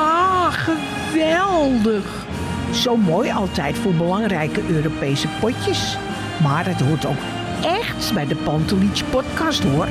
Ja, geweldig. Zo mooi altijd voor belangrijke Europese potjes. Maar het hoort ook echt bij de Pantelich podcast hoor.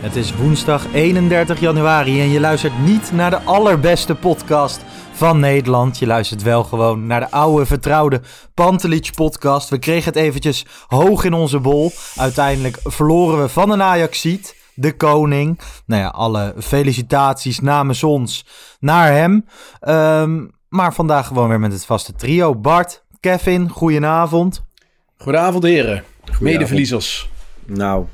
Het is woensdag 31 januari en je luistert niet naar de allerbeste podcast van Nederland. Je luistert wel gewoon naar de oude vertrouwde Pantelich podcast. We kregen het eventjes hoog in onze bol. Uiteindelijk verloren we van een Ajaxiet, de koning. Nou ja, alle felicitaties namens ons naar hem. Ehm, maar vandaag gewoon weer met het vaste trio. Bart, Kevin, goedenavond. Goedenavond heren, medeverliezers. Nou,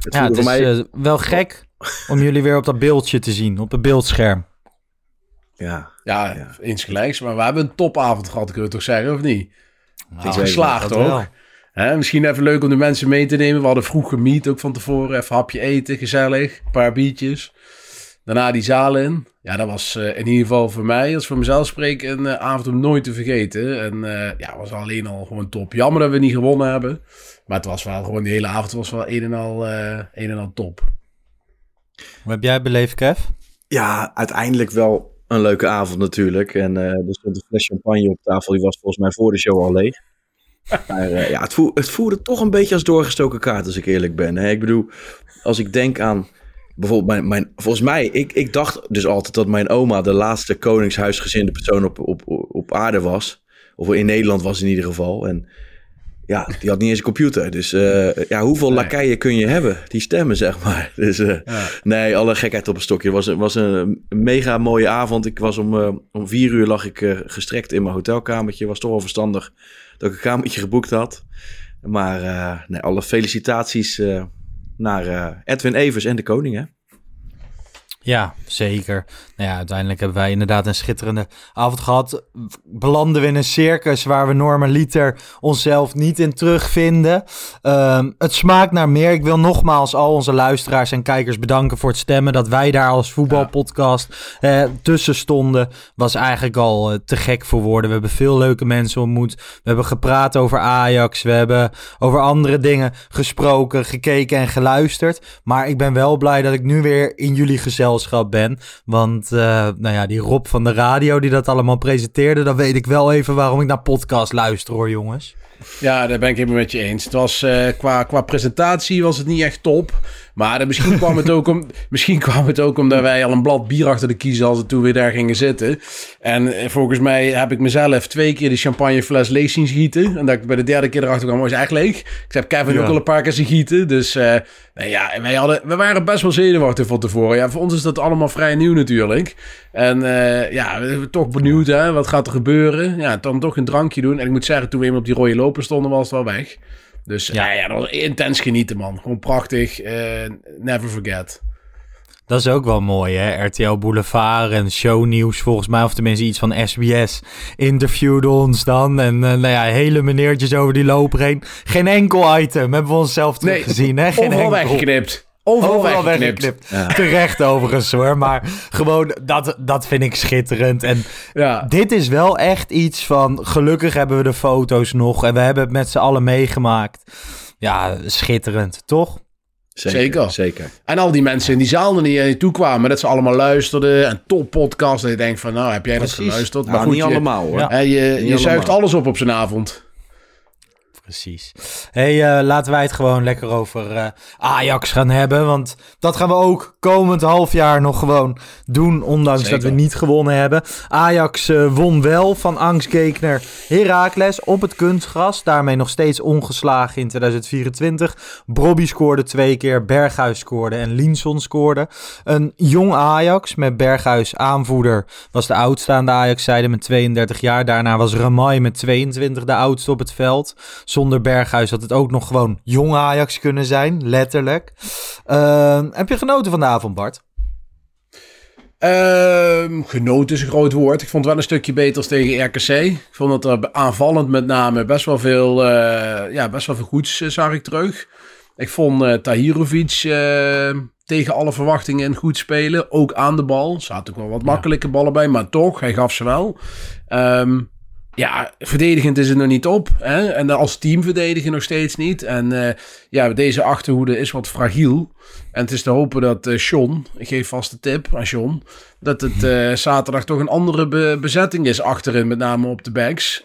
het Ja, het is voor mij... eh, wel gek om jullie weer op dat beeldje te zien, op het beeldscherm. Ja, Ja, Ja. insgelijks, maar we hebben een topavond gehad, kunnen we toch zeggen, of niet? Nou, geslaagd, dat toch? wel. Hè, misschien even leuk om de mensen mee te nemen. We hadden vroeg gemiet, ook van tevoren. Even hapje eten, gezellig. Een paar biertjes. Daarna die zaal in. Ja, dat was eh, in ieder geval voor mij, als voor mezelf spreek, een eh, avond om nooit te vergeten. En eh, ja, was alleen al gewoon top. Jammer dat we niet gewonnen hebben. Maar het was wel gewoon, die hele avond was wel een en al, eh, een en al top. Hoe heb jij beleefd, Kev? ja, uiteindelijk wel een leuke avond natuurlijk. En eh, er stond een fles champagne op tafel. Die was volgens mij voor de show al leeg. Maar eh, ja, het, voel, het voelde toch een beetje als doorgestoken kaart, als ik eerlijk ben. Hè? Ik bedoel, als ik denk aan bijvoorbeeld mijn... mijn volgens mij, ik, ik dacht dus altijd dat mijn oma de laatste koningshuisgezinde persoon op, op, op aarde was. Of in Nederland was in ieder geval. En ja, die had niet eens een computer. Dus eh, ja, hoeveel Nee. lakeien kun je hebben? Die stemmen, zeg maar. Dus eh, Ja. nee, alle gekheid op een stokje. Het was, was een mega mooie avond. Ik was om, eh, om vier uur lag ik gestrekt in mijn hotelkamertje. Was toch wel verstandig dat ik een kamertje geboekt had. Maar nee, alle felicitaties naar Edwin Evers en de koning, hè? Ja, zeker. Nou ja, uiteindelijk hebben wij inderdaad een schitterende avond gehad. Belanden we in een circus waar we normaliter onszelf niet in terugvinden. Ehm, het smaakt naar meer. Ik wil nogmaals al onze luisteraars en kijkers bedanken voor het stemmen. Dat wij daar als voetbalpodcast eh, tussen stonden, was eigenlijk al eh, te gek voor woorden. We hebben veel leuke mensen ontmoet. We hebben gepraat over Ajax. We hebben over andere dingen gesproken, gekeken en geluisterd. Maar ik ben wel blij dat ik nu weer in jullie gezelschap ben. Want eh, nou ja, die Rob van de radio die dat allemaal presenteerde, dan weet ik wel even waarom ik naar podcast luister hoor, jongens. Ja, daar ben ik helemaal met je eens. Het was, eh, qua, qua presentatie was het niet echt top. Maar eh, misschien, kwam het ook om, misschien kwam het ook omdat wij al een blad bier achter de kiezen hadden toen we daar gingen zitten. En eh, volgens mij heb ik mezelf twee keer de champagnefles leeg zien schieten. En dat ik bij de derde keer erachter kwam, was echt leeg. Ik heb Kevin Ja. ook al een paar keer zien gieten. Dus eh, nou ja, en wij, hadden, we waren best wel zenuwachtig van tevoren. Ja, voor ons is dat allemaal vrij nieuw natuurlijk. En ja, we zijn toch benieuwd, hè. Wat gaat er gebeuren? Ja, dan toch een drankje doen. En ik moet zeggen, toen we eenmaal op die rode loper stonden, was het wel weg. Dus Ja. ja, ja dat was intens genieten, man. Gewoon prachtig. eh, never forget. Dat is ook wel mooi, hè? RTL Boulevard en shownieuws volgens mij, of tenminste iets van SBS, interviewde ons dan. En eh, nou ja, hele meneertjes over die loper heen. Geen enkel item hebben we onszelf Nee, teruggezien, hè? Geen Overal enkel. weggeknipt. Overal, Overal weggeknipt. weggeknipt. Terecht overigens hoor, maar gewoon dat, dat vind ik schitterend. En Ja. dit is wel echt iets van, gelukkig hebben we de foto's nog en we hebben het met z'n allen meegemaakt. Ja, schitterend, toch? Zeker. Zeker. En al die mensen in die zaal die je toe kwamen, dat ze allemaal luisterden. En top podcast. Dat je denkt van, nou, heb jij dat Precies. geluisterd? Nou, maar goed, niet je, allemaal hoor. Ja. je, Niet je zuigt alles op op zijn avond. Precies. hey, uh, laten wij het gewoon lekker over uh, Ajax gaan hebben. Want dat gaan we ook komend half jaar nog gewoon doen. Ondanks Zeker. dat we niet gewonnen hebben. Ajax uh, won wel van angstgekner Heracles op het kunstgras. Daarmee nog steeds ongeslagen in 2024. Brobby scoorde twee keer, Berghuis scoorde en Linson scoorde. Een jong Ajax met Berghuis aanvoerder was de oudste aan de Ajax-zijde met 32 jaar. Daarna was Ramai met 22 de oudste op het veld zonder Berghuis had het ook nog gewoon jong Ajax kunnen zijn, letterlijk. Uh, heb je genoten van de avond, Bart? Uh, genoten is een groot woord. Ik vond het wel een stukje beter als tegen RKC. Ik vond dat er aanvallend met name best wel veel, uh, ja, best wel veel goeds uh, zag ik terug. Ik vond uh, Tahirovic tegen alle verwachtingen goed spelen. Ook aan de bal. Er zaten ook wel wat makkelijke ballen bij, maar toch, hij gaf ze wel. Um, ja, verdedigend is het nog niet op. Hè? En als team verdedigen nog steeds niet. En uh, ja, deze achterhoede is wat fragiel. En het is te hopen dat uh, Sean, ik geef vast de tip aan Sean, dat het uh, zaterdag toch een andere be bezetting is achterin, met name op de backs.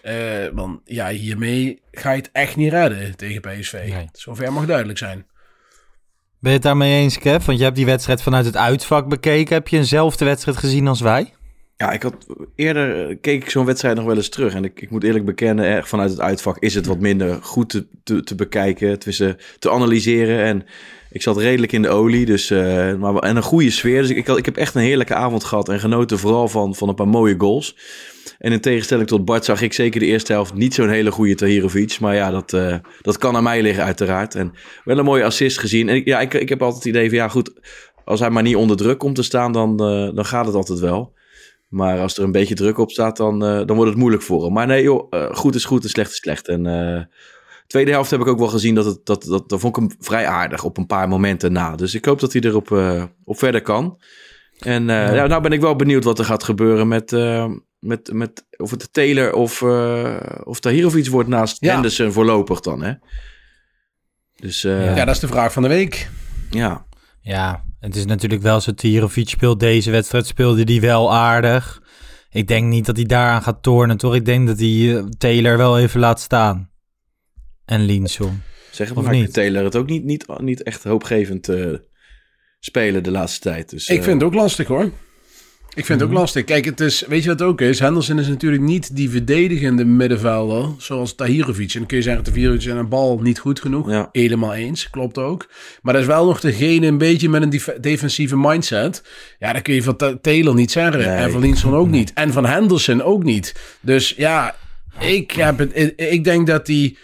want ja, hiermee ga je het echt niet redden tegen PSV. Nee. Zover mag duidelijk zijn. Ben je het daarmee eens, Kev? Want je hebt die wedstrijd vanuit het uitvak bekeken. Heb je eenzelfde wedstrijd gezien als wij? Ja, ik had eerder eh, keek ik zo'n wedstrijd nog wel eens terug. En ik, ik moet eerlijk bekennen, erg vanuit het uitvak is het wat minder goed te, te, bekijken, te, analyseren. En ik zat redelijk in de olie, dus, uh, maar, en een goede sfeer. Dus ik, had, ik heb echt een heerlijke avond gehad en genoten vooral van, van een paar mooie goals. En in tegenstelling tot Bart zag ik zeker de eerste helft niet zo'n hele goede Tahirovic. Maar ja, dat, dat kan aan mij liggen uiteraard. En wel een mooie assist gezien. En ik, ja, ik, ik heb altijd het idee van ja goed, als hij maar niet onder druk komt te staan, dan, dan gaat het altijd wel. Maar als er een beetje druk op staat, dan, uh, dan wordt het moeilijk voor hem. Maar nee, joh, uh, goed is goed en slecht is slecht. En uh, tweede helft heb ik ook wel gezien dat het, dat, dat, dat vond ik hem vrij aardig op een paar momenten na. Dus ik hoop dat hij erop op verder kan. En ja. ja. nou ben ik wel benieuwd wat er gaat gebeuren met, met, met of het de Taylor of, of iets wordt naast ja. Henderson voorlopig dan. Hè? Dus, ja. ja, dat is de vraag van de week. Ja. Ja, het is natuurlijk wel zo, Tirovic speelt deze wedstrijd, speelde die wel aardig. Ik denk niet dat hij daaraan gaat tornen, toch? Ik denk dat hij uh, Taylor wel even laat staan. En Linson. Zeg maar, niet? Taylor het ook niet, niet, niet echt hoopgevend uh, spelen de laatste tijd. Dus, ik vind het ook lastig hoor. Ik vind het ook mhm. lastig. Kijk, het is, weet je wat het ook is? Henderson is natuurlijk niet die verdedigende middenvelder zoals Tahirovic. En dan kun je zeggen, Tahirovic en een bal niet goed genoeg. Ja. Helemaal eens, klopt ook. Maar dat is wel nog degene een beetje met een defensieve mindset. Ja, dan kun je van Taylor niet zeggen. En van Linson ook niet. En van Henderson ook niet. Dus ja, ik, heb het, ik denk dat die...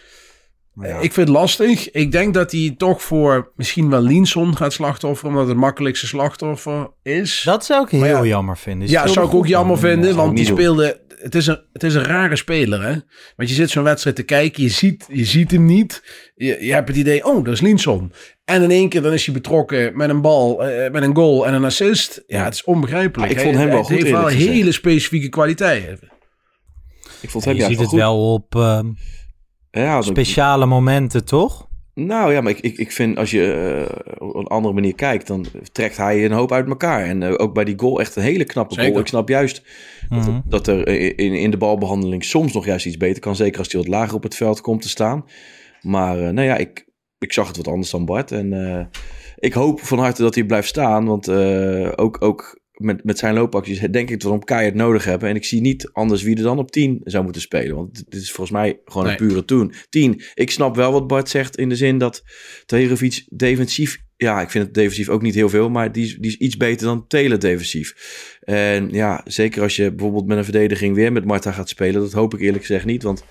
Ik vind het lastig. Ik denk dat hij toch voor misschien wel Linson gaat slachtofferen, omdat het makkelijkste slachtoffer is. Dat zou ik heel jammer vinden. Ja, zou ik ook jammer vinden, want die speelde... Het is, een, het is een rare speler, hè? Want je zit zo'n wedstrijd te kijken, je ziet, je ziet hem niet. Je, je hebt het idee, oh, dat is Linson. En in één keer dan is hij betrokken met een bal, uh, met een goal en een assist. Ja, het is onbegrijpelijk. ik vond hem wel goed. Hij heeft wel hele specifieke kwaliteiten. Ik vond hem je ziet het wel op... Uh ja, Speciale momenten, toch? Nou ja, maar ik, ik, ik vind als je uh, op een andere manier kijkt, dan trekt hij een hoop uit elkaar. En uh, ook bij die goal echt een hele knappe zeker. goal. Ik snap juist mm -hmm. dat, dat, er in, in de balbehandeling soms nog juist iets beter kan. Zeker als hij wat lager op het veld komt te staan. Maar uh, nou ja, ik, ik zag het wat anders dan Bart. En ik hoop van harte dat hij blijft staan. Want ook, ook met, met zijn loopacties denk ik dat we hem keihard nodig hebben. En ik zie niet anders wie er dan op 10 zou moeten spelen. Want dit is volgens mij gewoon nee. een pure toen. 10. Ik snap wel wat Bart zegt in de zin dat Tegerovic defensief... Ja, ik vind het defensief ook niet heel veel. Maar die, die is iets beter dan Telen defensief. En ja, zeker als je bijvoorbeeld met een verdediging weer met Marta gaat spelen. Dat hoop ik eerlijk gezegd niet. Want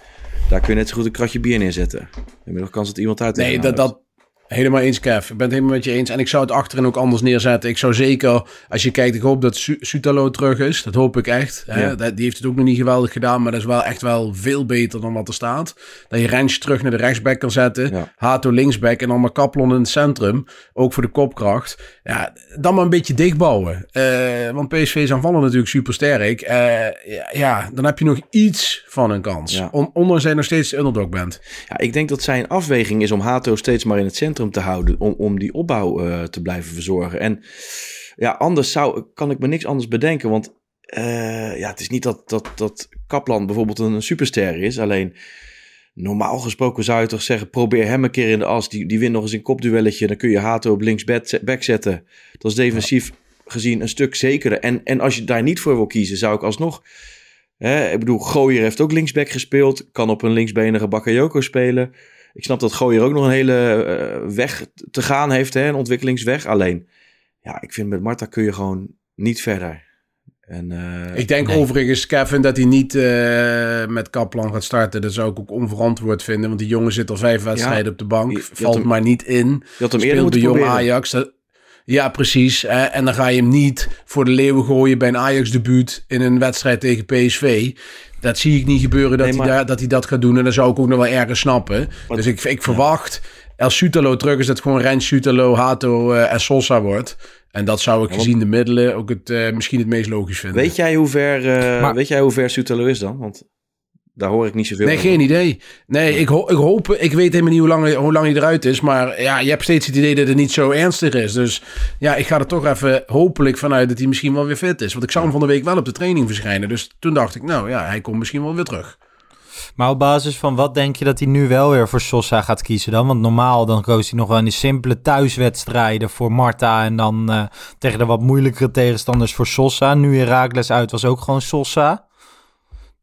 daar kun je net zo goed een kratje bier neerzetten. Inmiddels kans dat iemand uit Nee, dat, dat, Helemaal eens, Kev. Ik ben het helemaal met je eens. En ik zou het achterin ook anders neerzetten. Ik zou zeker, als je kijkt, ik hoop dat Sutalo terug is. Dat hoop ik echt. Ja. Die heeft het ook nog niet geweldig gedaan, maar dat is wel echt wel veel beter dan wat er staat. Dat je Rens terug naar de rechtsback kan zetten. Ja. Hato linksback en dan maar Kaplon in het centrum. Ook voor de kopkracht. Ja, dan maar een beetje dichtbouwen. Uh, want PSV is aanvallen natuurlijk super sterk. Uh, ja, dan heb je nog iets van een kans. Ja. On ondanks dat je nog steeds underdog bent. Ja, ik denk dat zijn afweging is om Hato steeds maar in het centrum te houden om, om die opbouw uh, te blijven verzorgen. En ja, anders zou, kan ik me niks anders bedenken, want uh, ja, het is niet dat, dat, dat Kaplan bijvoorbeeld een superster is, alleen normaal gesproken zou je toch zeggen, probeer hem een keer in de as. Die, die wint nog eens een kopduelletje. Dan kun je Hato op links back zetten. Dat is defensief gezien een stuk zekerder. En, en als je daar niet voor wil kiezen, zou ik alsnog... Hè, ik bedoel, Gooier heeft ook linksback gespeeld. Kan op een linksbenige Bakayoko spelen. Ik snap dat Gooier ook nog een hele uh, weg te gaan heeft. Hè, een ontwikkelingsweg. Alleen, ja, ik vind met Marta kun je gewoon niet verder. En, uh, ik denk nee. overigens, Kevin, dat hij niet uh, met Kaplan gaat starten. Dat zou ik ook onverantwoord vinden. Want die jongen zit al vijf wedstrijden ja, op de bank. Je, je valt hem, maar niet in. Je had hem eerder bij jong Ajax. Dat, ja, precies. Hè? En dan ga je hem niet voor de leeuwen gooien bij een Ajax-debuut in een wedstrijd tegen PSV. Dat zie ik niet gebeuren dat, nee, maar... hij, dat hij dat gaat doen. En dan zou ik ook nog wel ergens snappen. Maar, dus ik, ik verwacht, als Sutalo terug is, dat gewoon Rens, Sutalo, Hato uh, en Sosa wordt. En dat zou ik gezien de middelen ook het, uh, misschien het meest logisch vinden. Weet jij hoe ver, uh, maar... weet jij hoe ver Sutalo is dan? Want daar hoor ik niet zoveel Nee, van. geen idee. Nee, ik, ho ik hoop... Ik weet helemaal niet hoe lang, hoe lang hij eruit is. Maar ja, je hebt steeds het idee dat het niet zo ernstig is. Dus ja, ik ga er toch even hopelijk vanuit dat hij misschien wel weer fit is. Want ik zag hem van de week wel op de training verschijnen. Dus toen dacht ik, nou ja, hij komt misschien wel weer terug. Maar op basis van wat denk je dat hij nu wel weer voor Sosa gaat kiezen dan? Want normaal dan koos hij nog wel in die simpele thuiswedstrijden voor Marta en dan uh, tegen de wat moeilijkere tegenstanders voor Sosa. Nu Herakles uit was ook gewoon Sosa.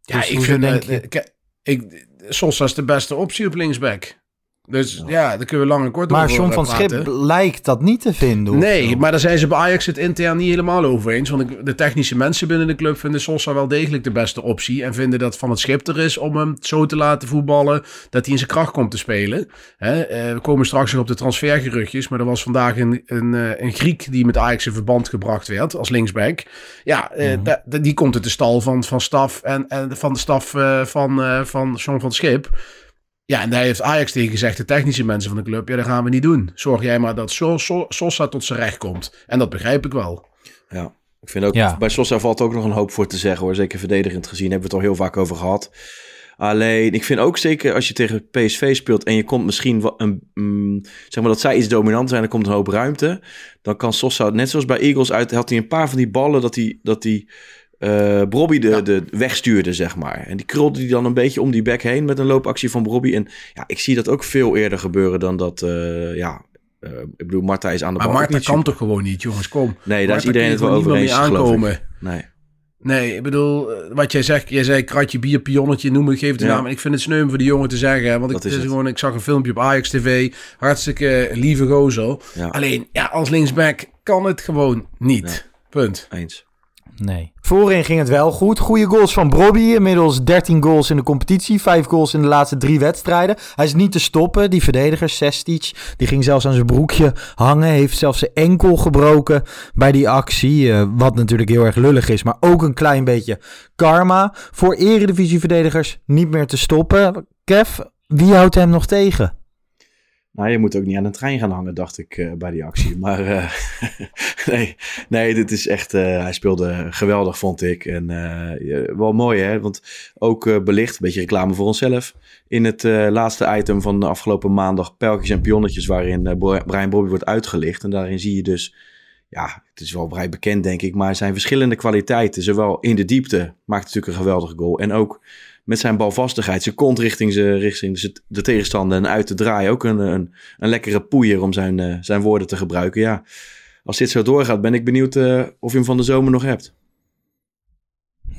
Ja, dus ik vind denk je... ik, ik, Sosa is de beste optie op linksback. Dus ja, ja daar kunnen we lang en kort maar over John van praten. Schip lijkt dat niet te vinden. Nee, maar daar zijn ze bij Ajax het intern niet helemaal over eens. Want de technische mensen binnen de club vinden Sosa wel degelijk de beste optie. En vinden dat Van het Schip er is om hem zo te laten voetballen dat hij in zijn kracht komt te spelen. Hè, we komen straks nog op de transfergeruchtjes. Maar er was vandaag een, een, een Griek die met Ajax in verband gebracht werd als linksback. Ja, mm -hmm. die komt uit de stal van, van staf en, en van de staf van, van John van het Schip. Ja, en daar heeft Ajax tegen gezegd, de technische mensen van de club, ja, dat gaan we niet doen. Zorg jij maar dat Sosa tot zijn recht komt. En dat begrijp ik wel. Ja, ik vind ook, ja. bij Sosa valt ook nog een hoop voor te zeggen hoor. Zeker verdedigend gezien, hebben we het al heel vaak over gehad. Alleen, ik vind ook zeker als je tegen PSV speelt en je komt misschien wat een, mm, zeg maar dat zij iets dominant zijn, er komt een hoop ruimte. Dan kan Sosa, net zoals bij Eagles uit, had hij een paar van die ballen dat hij, dat hij uh, Brobby de, ja. de wegstuurde, zeg maar. En die krulde die dan een beetje om die back heen met een loopactie van Brobby. En ja, ik zie dat ook veel eerder gebeuren dan dat, uh, ja... Uh, ik bedoel, Marta is aan de maar bal. Maar Marta kan toch gewoon niet, jongens, kom. Nee, daar is iedereen het wel over eens, aankomen. Nee. Nee, ik bedoel, wat jij zegt, jij zei kratje bier, pionnetje, noem het, geef het de ja. naam. Ik vind het sneu voor die jongen te zeggen, want ik, is het. gewoon, ik zag een filmpje op Ajax TV, hartstikke lieve. Ja. Alleen, ja, als linksback kan het gewoon niet. Punt. Eens. Nee. Voorin ging het wel goed. Goede goals van Brobby. Inmiddels 13 goals in de competitie. 5 goals in de laatste drie wedstrijden. Hij is niet te stoppen. Die verdediger, Sestic, die ging zelfs aan zijn broekje hangen. Heeft zelfs zijn enkel gebroken bij die actie. Uh, wat natuurlijk heel erg lullig is. Maar ook een klein beetje karma. Voor eredivisieverdedigers niet meer te stoppen. Kev, wie houdt hem nog tegen? Nou, je moet ook niet aan een trein gaan hangen, dacht ik uh, bij die actie. Maar uh, nee, nee, dit is echt. Uh, hij speelde geweldig, vond ik. En wel mooi, hè? Want ook belicht, een beetje reclame voor onszelf. In het laatste item van de afgelopen maandag, Pijltjes en Pionnetjes, waarin Brian Bobby wordt uitgelicht. En daarin zie je dus. Ja, het is wel vrij bekend, denk ik. Maar zijn verschillende kwaliteiten, zowel in de diepte, maakt natuurlijk een geweldige goal. En ook met zijn balvastigheid, zijn kont richting, ze, richting de tegenstander en uit te draaien. Ook een, een, een lekkere poeier om zijn, uh, zijn woorden te gebruiken. Ja, als dit zo doorgaat, ben ik benieuwd uh, of je hem van de zomer nog hebt.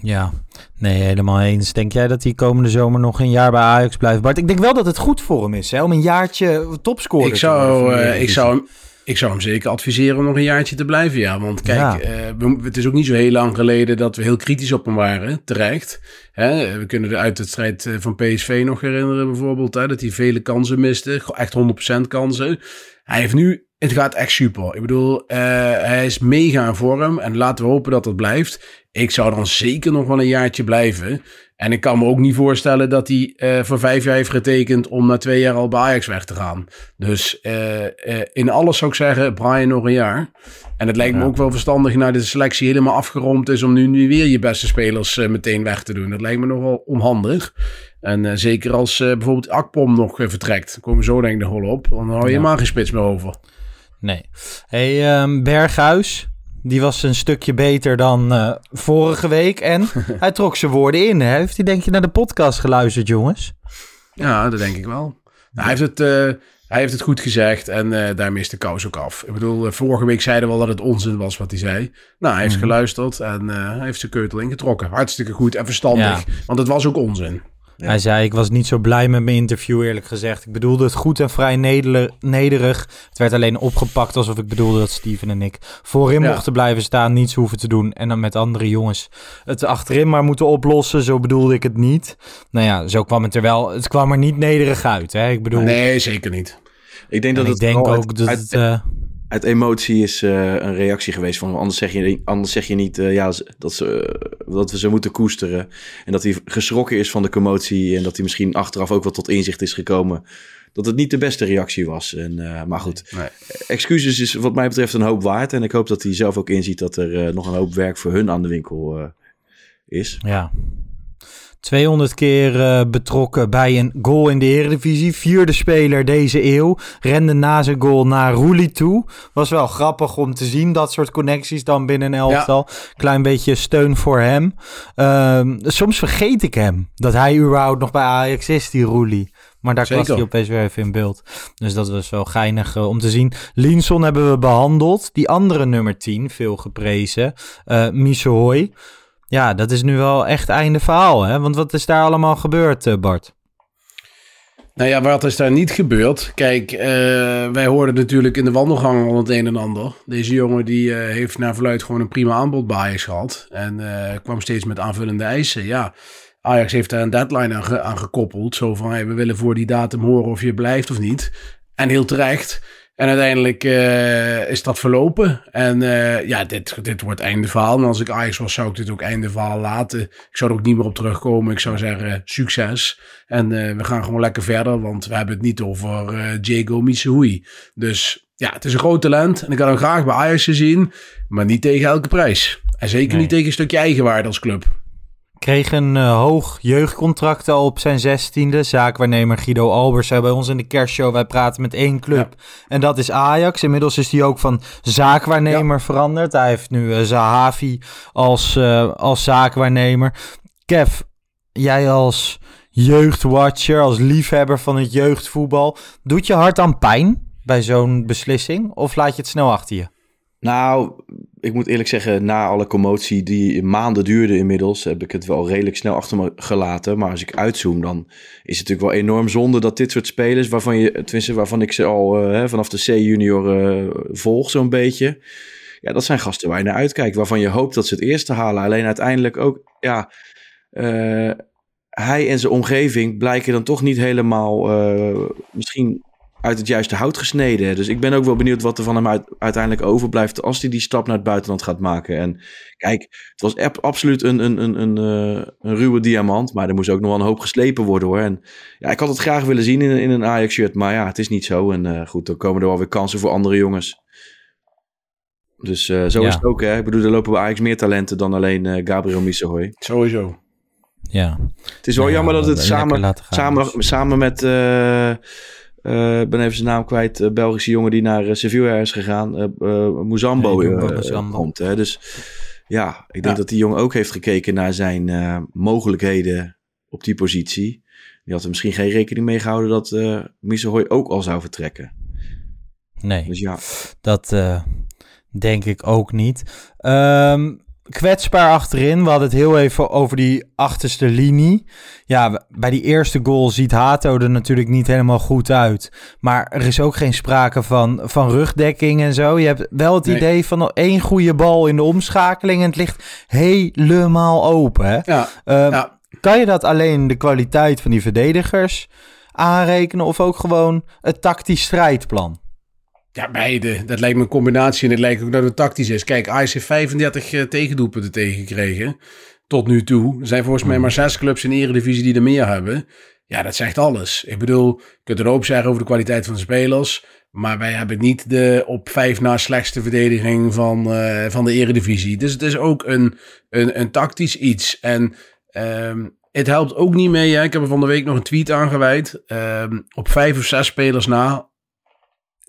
Ja, nee, helemaal eens. Denk jij dat hij komende zomer nog een jaar bij Ajax blijft? Bart, ik denk wel dat het goed voor hem is, hè, om een jaartje topscorer ik zou, te uh, Ik zou hem... Ik zou hem zeker adviseren om nog een jaartje te blijven, ja. Want kijk, ja. Uh, we, het is ook niet zo heel lang geleden dat we heel kritisch op hem waren, terecht. Hè? We kunnen de uitwedstrijd van PSV nog herinneren bijvoorbeeld, hè? dat hij vele kansen miste, echt 100% kansen. Hij heeft nu, het gaat echt super. Ik bedoel, uh, hij is mega in vorm en laten we hopen dat dat blijft. Ik zou dan zeker nog wel een jaartje blijven. En ik kan me ook niet voorstellen dat hij uh, voor vijf jaar heeft getekend om na twee jaar al bij Ajax weg te gaan. Dus uh, uh, in alles zou ik zeggen, Brian nog een jaar. En het lijkt ja. me ook wel verstandig na de selectie helemaal afgerond is om nu, nu weer je beste spelers meteen weg te doen. Dat lijkt me nog wel onhandig. En zeker als bijvoorbeeld Akpom nog vertrekt. Komen we zo denk ik nog wel op. Dan hou je ja. helemaal geen spits meer over. Nee. Hey, um, Berghuis. Die was een stukje beter dan uh, vorige week. En hij trok zijn woorden in. Hè? Heeft hij denk je naar de podcast geluisterd, jongens? Ja, dat denk ik wel. Nou, hij, heeft het, uh, hij heeft het goed gezegd en uh, daarmee is de kous ook af. Ik bedoel, vorige week zeiden we al dat het onzin was wat hij zei. Nou, hij heeft mm. geluisterd en hij heeft zijn keutel ingetrokken. Hartstikke goed en verstandig, ja. want het was ook onzin. Ja. Hij zei, ik was niet zo blij met mijn interview eerlijk gezegd. Ik bedoelde het goed en vrij nederig. Het werd alleen opgepakt alsof ik bedoelde dat Steven en ik voorin ja. mochten blijven staan. Niets hoeven te doen. En dan met andere jongens het achterin maar moeten oplossen. Zo bedoelde ik het niet. Nou ja, zo kwam het er wel. Het kwam er niet nederig uit. Hè? Ik bedoel... Nee, zeker niet. Ik denk dat ik het denk ook dat het... Uh, uit emotie is uh, een reactie geweest van anders zeg je, anders zeg je niet uh, ja, dat, ze, dat we ze moeten koesteren. En dat hij geschrokken is van de commotie en dat hij misschien achteraf ook wel tot inzicht is gekomen dat het niet de beste reactie was. En, uh, maar goed, nee. excuses is wat mij betreft een hoop waard. En ik hoop dat hij zelf ook inziet dat er nog een hoop werk voor hun aan de winkel is. Ja, 200 keer uh, betrokken bij een goal in de Eredivisie. Vierde speler deze eeuw. Rende na zijn goal naar Roelie toe. Was wel grappig om te zien, dat soort connecties dan binnen een elftal. Ja. Klein beetje steun voor hem. Uh, soms vergeet ik hem. Dat hij überhaupt nog bij Ajax is, die Roelie. Maar daar was hij opeens weer even in beeld. Dus dat was wel geinig uh, om te zien. Linson hebben we behandeld. Die andere nummer 10, veel geprezen. Uh, Misehoy. Ja, dat is nu wel echt einde verhaal, hè? Want wat is daar allemaal gebeurd, eh, Bart? Nou ja, wat is daar niet gebeurd? Kijk, uh, wij hoorden natuurlijk in de wandelgang al het een en ander. Deze jongen die uh, heeft naar verluid gewoon een prima aanbod bij Ajax gehad. En kwam steeds met aanvullende eisen. Ja, Ajax heeft daar een deadline aan, aan gekoppeld. Zo van, hey, we willen voor die datum horen of je blijft of niet. En heel terecht. En uiteindelijk uh, is dat verlopen. En uh, ja, dit, dit wordt einde verhaal. En als ik Ajax was, zou ik dit ook einde verhaal laten. Ik zou er ook niet meer op terugkomen. Ik zou zeggen, succes. En uh, we gaan gewoon lekker verder. Want we hebben het niet over Diego Missouri. Dus ja, het is een groot talent. En ik had hem graag bij Ajax gezien. Maar niet tegen elke prijs. En zeker nee. niet tegen een stukje eigenwaarde als club. Kreeg een uh, hoog jeugdcontract al op zijn zestiende. Zaakwaarnemer Guido Albers zei bij ons in de kerstshow... wij praten met één club ja. en dat is Ajax. Inmiddels is hij ook van zaakwaarnemer ja. veranderd. Hij heeft nu uh, Zahavi als, uh, als zaakwaarnemer. Kev, jij als jeugdwatcher, als liefhebber van het jeugdvoetbal... doet je hart aan pijn bij zo'n beslissing of laat je het snel achter je? Nou, ik moet eerlijk zeggen, na alle commotie die maanden duurde inmiddels, heb ik het wel redelijk snel achter me gelaten. Maar als ik uitzoom, dan is het natuurlijk wel enorm zonde dat dit soort spelers, waarvan, je, tenminste, waarvan ik ze al uh, vanaf de C-junior uh, volg zo'n beetje. Ja, dat zijn gasten waar je naar uitkijkt, waarvan je hoopt dat ze het eerste halen. Alleen uiteindelijk ook, ja, uh, hij en zijn omgeving blijken dan toch niet helemaal misschien uit het juiste hout gesneden. Dus ik ben ook wel benieuwd wat er van hem uit, uiteindelijk overblijft als hij die stap naar het buitenland gaat maken. En kijk, het was absoluut een, een, een, een, uh, een ruwe diamant, maar er moest ook nog wel een hoop geslepen worden hoor. En ja, ik had het graag willen zien in, in een Ajax-shirt, maar ja, het is niet zo. En uh, goed, dan komen er wel weer kansen voor andere jongens. Dus uh, zo ja. is het ook, hè. Ik bedoel, er lopen bij Ajax meer talenten dan alleen Gabriel Missehoy. Sowieso. Ja. Het is wel ja, jammer dat het samen, samen, samen met... Ik ben even zijn naam kwijt. Uh, Belgische jongen die naar uh, Sevilla is gegaan. Uh, Muzambo komt. Hè? Dus ja, ik denk ja. dat die jongen ook heeft gekeken naar zijn mogelijkheden op die positie. Die had er misschien geen rekening mee gehouden dat uh, Misehoy ook al zou vertrekken. Nee, dus ja. dat denk ik ook niet. Um, kwetsbaar achterin. We hadden het heel even over die achterste linie. Ja, bij die eerste goal ziet Hato er natuurlijk niet helemaal goed uit. Maar er is ook geen sprake van, van rugdekking en zo. Je hebt wel het nee. idee van één goede bal in de omschakeling en het ligt helemaal open. Hè? Ja, uh, ja. Kan je dat alleen de kwaliteit van die verdedigers aanrekenen of ook gewoon het tactisch strijdplan? Ja, beide. Dat lijkt me een combinatie en het lijkt ook dat het tactisch is. Kijk, Ajax heeft 35 uh, tegendoelpunten tegengekregen. Tot nu toe. Er zijn volgens mij maar zes clubs in de Eredivisie die er meer hebben. Ja, dat zegt alles. Ik bedoel, je kunt er ook zeggen over de kwaliteit van de spelers. Maar wij hebben niet de op vijf na slechtste verdediging van, uh, van de Eredivisie. Dus het is ook een, een, een tactisch iets. En um, het helpt ook niet mee. Hè? Ik heb er van de week nog een tweet aangeweid. Um, op vijf of zes spelers na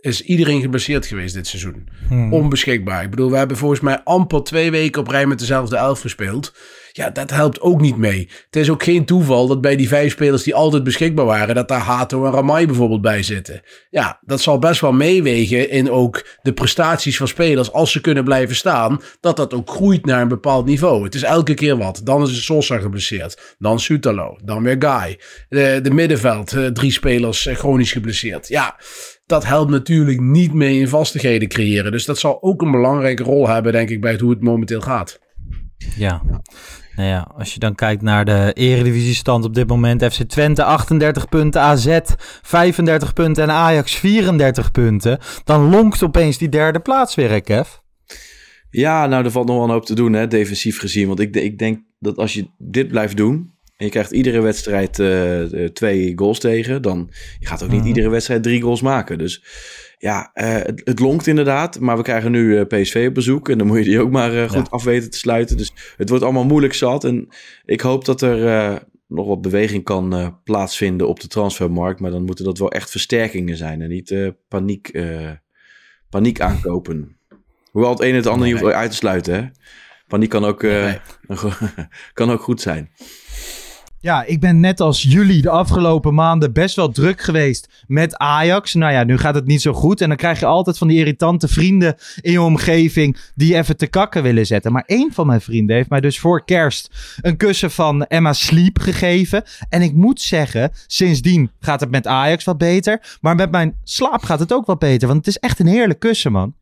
is iedereen geblesseerd geweest dit seizoen. Hmm. Onbeschikbaar. Ik bedoel, we hebben volgens mij amper twee weken op rij met dezelfde elf gespeeld. Ja, dat helpt ook niet mee. Het is ook geen toeval dat bij die vijf spelers die altijd beschikbaar waren, dat daar Hato en Ramai bijvoorbeeld bij zitten. Ja, dat zal best wel meewegen in ook de prestaties van spelers als ze kunnen blijven staan, dat dat ook groeit naar een bepaald niveau. Het is elke keer wat. Dan is Sosa geblesseerd, dan Sutalo, dan weer Guy. De, de middenveld, eh, drie spelers eh, chronisch geblesseerd. Ja, dat helpt natuurlijk niet mee in vastigheden creëren. Dus dat zal ook een belangrijke rol hebben, denk ik, bij hoe het momenteel gaat. Ja. Nou ja, als je dan kijkt naar de eredivisiestand op dit moment. FC Twente 38 punten, AZ 35 punten en Ajax 34 punten. Dan lonkt opeens die derde plaats weer, hè, Kev? Ja, nou, er valt nog wel een hoop te doen, hè, defensief gezien. Want ik, ik denk dat als je dit blijft doen, en je krijgt iedere wedstrijd uh, twee goals tegen, dan je gaat ook niet mhm. iedere wedstrijd drie goals maken. Dus ja, uh, het, het, lonkt inderdaad, maar we krijgen nu PSV op bezoek en dan moet je die ook maar goed ja. af weten te sluiten. Dus het wordt allemaal moeilijk zat en ik hoop dat er nog wat beweging kan plaatsvinden op de transfermarkt, maar dan moeten dat wel echt versterkingen zijn en niet paniek, paniek aankopen. Hoewel het een het ander niet hoeft uit te sluiten, hè? Paniek kan ook, nee. kan ook goed zijn. Ja, ik ben net als jullie de afgelopen maanden best wel druk geweest met Ajax. Nou ja, nu gaat het niet zo goed. En dan krijg je altijd van die irritante vrienden in je omgeving die even te kakken willen zetten. Maar één van mijn vrienden heeft mij dus voor kerst een kussen van Emma Sleep gegeven. En ik moet zeggen, sindsdien gaat het met Ajax wat beter. Maar met mijn slaap gaat het ook wat beter. Want het is echt een heerlijk kussen, man.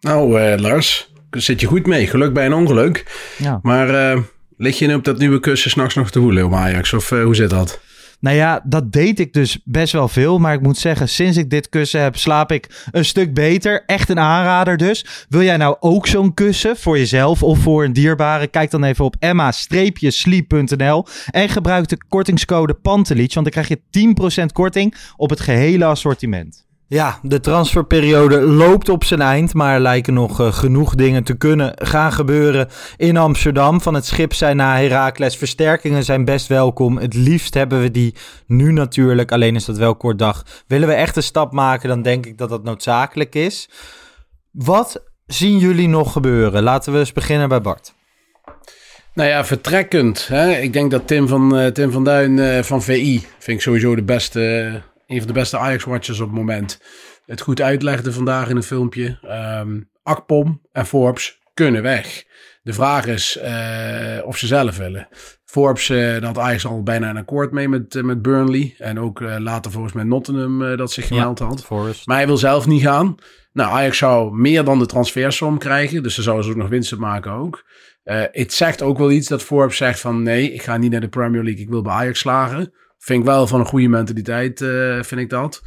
Nou, uh, Lars, zit je goed mee. Geluk bij een ongeluk. Ja. Maar... Uh Lig je nu op dat nieuwe kussen s'nachts nog te woelen Ajax? Of uh, hoe zit dat? Nou ja, dat deed ik dus best wel veel. Maar ik moet zeggen, sinds ik dit kussen heb, slaap ik een stuk beter. Echt een aanrader dus. Wil jij nou ook zo'n kussen voor jezelf of voor een dierbare? Kijk dan even op emma-sleep.nl en gebruik de kortingscode PANTELIETS. Want dan krijg je 10% korting op het gehele assortiment. Ja, de transferperiode loopt op zijn eind, maar er lijken nog uh, genoeg dingen te kunnen gaan gebeuren in Amsterdam. Van het schip zijn naar Heracles, versterkingen zijn best welkom. Het liefst hebben we die nu natuurlijk, alleen is dat wel kort dag. Willen we echt een stap maken, dan denk ik dat dat noodzakelijk is. Wat zien jullie nog gebeuren? Laten we eens beginnen bij Bart. Nou ja, vertrekkend. Hè? Ik denk dat Tim van, uh, Tim van Duin uh, van VI, vind ik sowieso de beste een van de beste Ajax-watchers op het moment, het goed uitlegde vandaag in een filmpje. Um, Akpom en Forbes kunnen weg. De vraag is uh, of ze zelf willen. Forbes, uh, dat Ajax al bijna een akkoord mee met, uh, met Burnley. En ook later volgens mij Nottingham dat zich gemeld had. Maar hij wil zelf niet gaan. Nou, Ajax zou meer dan de transfersom krijgen. Dus ze zouden ze ook nog winsten maken ook. het zegt ook wel iets dat Forbes zegt van... nee, ik ga niet naar de Premier League. Ik wil bij Ajax slagen. Vind ik wel van een goede mentaliteit, uh, vind ik dat.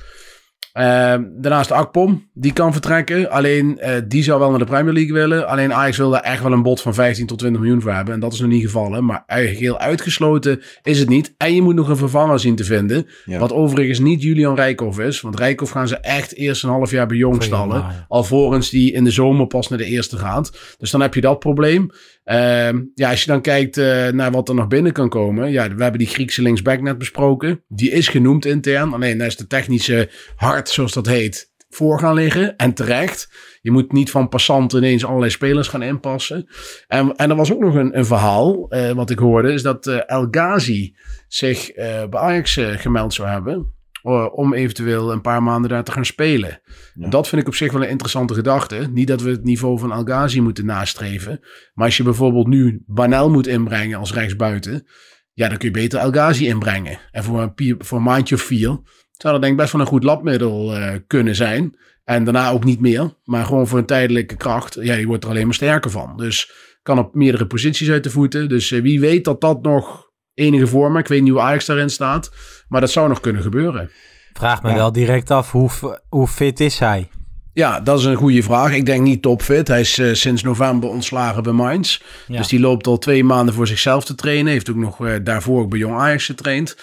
Uh, daarnaast Akpom, die kan vertrekken. Alleen uh, die zou wel naar de Premier League willen. Alleen Ajax wil daar echt wel een bod van 15 tot 20 miljoen voor hebben. En dat is nog niet gevallen. Maar eigenlijk heel uitgesloten is het niet. En je moet nog een vervanger zien te vinden. Ja. Wat overigens niet Julian Rijkoff is. Want Rijkoff gaan ze echt eerst een half jaar bij jong stallen. Alvorens die in de zomer pas naar de eerste gaat. Dus dan heb je dat probleem. Uh, ja, als je dan kijkt uh, naar wat er nog binnen kan komen. Ja, we hebben die Griekse linksback net besproken. Die is genoemd intern. Alleen daar is de technische hart, zoals dat heet, voor gaan liggen. En terecht. Je moet niet van passant ineens allerlei spelers gaan inpassen. En, en er was ook nog een, een verhaal, uh, wat ik hoorde, is dat uh, El Ghazi zich bij Ajax gemeld zou hebben. Eh, om eventueel een paar maanden daar te gaan spelen. Dat vind ik op zich wel een interessante gedachte. Niet dat we het niveau van Algazi moeten nastreven. Maar als je bijvoorbeeld nu Banel moet inbrengen als rechtsbuiten. Ja, dan kun je beter Algazi inbrengen. En voor een, voor een maandje of vier zou dat denk ik best wel een goed labmiddel uh, kunnen zijn. En daarna ook niet meer. Maar gewoon voor een tijdelijke kracht. Ja, je wordt er alleen maar sterker van. Dus kan op meerdere posities uit de voeten. Dus uh, wie weet dat dat nog enige vorm. Ik weet niet hoe Ajax daarin staat. Maar dat zou nog kunnen gebeuren. Vraag me ja. wel direct af, hoe, hoe fit is hij? Ja, dat is een goede vraag. Ik denk niet topfit. Hij is uh, sinds november ontslagen bij Mainz. Ja. Dus die loopt al twee maanden voor zichzelf te trainen. Heeft ook nog uh, daarvoor ook bij Jong Ajax getraind.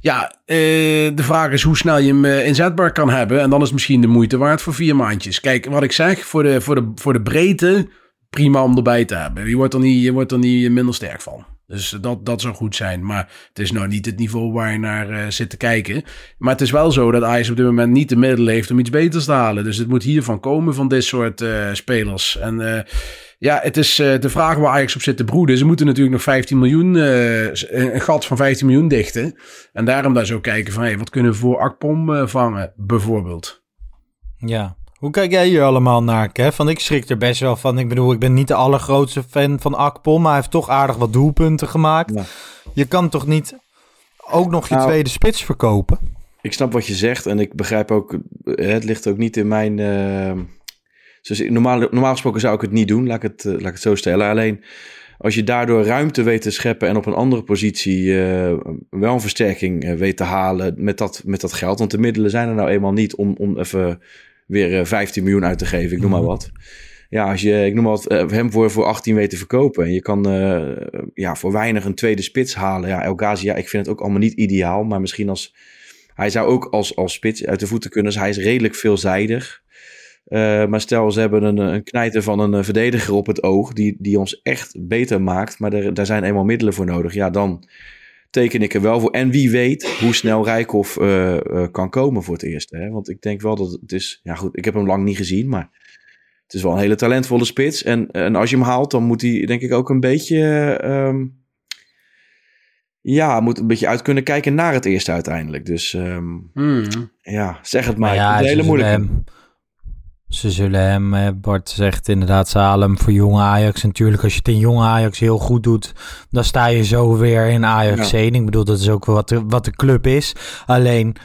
Ja, uh, de vraag is hoe snel je hem inzetbaar kan hebben. En dan is het misschien de moeite waard voor vier maandjes. Kijk, wat ik zeg, voor de, voor de, voor de breedte prima om erbij te hebben. Je wordt er niet, je wordt er niet minder sterk van. Dus dat, dat zou goed zijn. Maar het is nou niet het niveau waar je naar uh, zit te kijken. Maar het is wel zo dat Ajax op dit moment niet de middelen heeft om iets beters te halen. Dus het moet hiervan komen van dit soort uh, spelers. En uh, Ja, het is de vraag waar Ajax op zit te broeden. Ze moeten natuurlijk nog 15 miljoen, een gat van 15 miljoen dichten. En daarom daar zo kijken van, hey, wat kunnen we voor Akpom vangen, bijvoorbeeld. Ja, hoe kijk jij hier allemaal naar, Kev? Want ik schrik er best wel van. Ik bedoel, ik ben niet de allergrootste fan van Akpom, maar hij heeft toch aardig wat doelpunten gemaakt. Ja. Je kan toch niet ook nog je nou, tweede spits verkopen? Ik snap wat je zegt en ik begrijp ook, het ligt ook niet in mijn dus normaal, normaal gesproken zou ik het niet doen, laat ik het, uh, laat ik het zo stellen. Alleen als je daardoor ruimte weet te scheppen en op een andere positie uh, wel een versterking weet te halen met dat, met dat geld. Want de middelen zijn er nou eenmaal niet om, om even weer 15 miljoen uit te geven, ik noem maar mhm. wat. Ja, als je, ik noem maar wat, hem voor, voor 18 weet te verkopen en je kan ja, voor weinig een tweede spits halen. Ja, El Ghazi, ja, ik vind het ook allemaal niet ideaal, maar misschien als... Hij zou ook als, als spits uit de voeten kunnen, dus hij is redelijk veelzijdig. Uh, maar stel, ze hebben een, een knijter van een verdediger op het oog, die, die ons echt beter maakt, maar er, daar zijn eenmaal middelen voor nodig. Ja, dan teken ik er wel voor. En wie weet hoe snel Rijkoff uh, uh, kan komen voor het eerst. Hè? Want ik denk wel dat het is, ja goed, ik heb hem lang niet gezien, maar het is wel een hele talentvolle spits. En, en als je hem haalt, dan moet hij denk ik ook een beetje, um, ja, moet een beetje uit kunnen kijken naar het eerste uiteindelijk. Dus um, hmm. ja, zeg het maar. Ja, het is hele moeilijk. Ze zullen hem, eh, Bart zegt inderdaad, Salem voor jonge Ajax. Natuurlijk, als je het in jonge Ajax heel goed doet, dan sta je zo weer in Ajax ja. 1. Ik bedoel, dat is ook wat de, wat de club is. Alleen,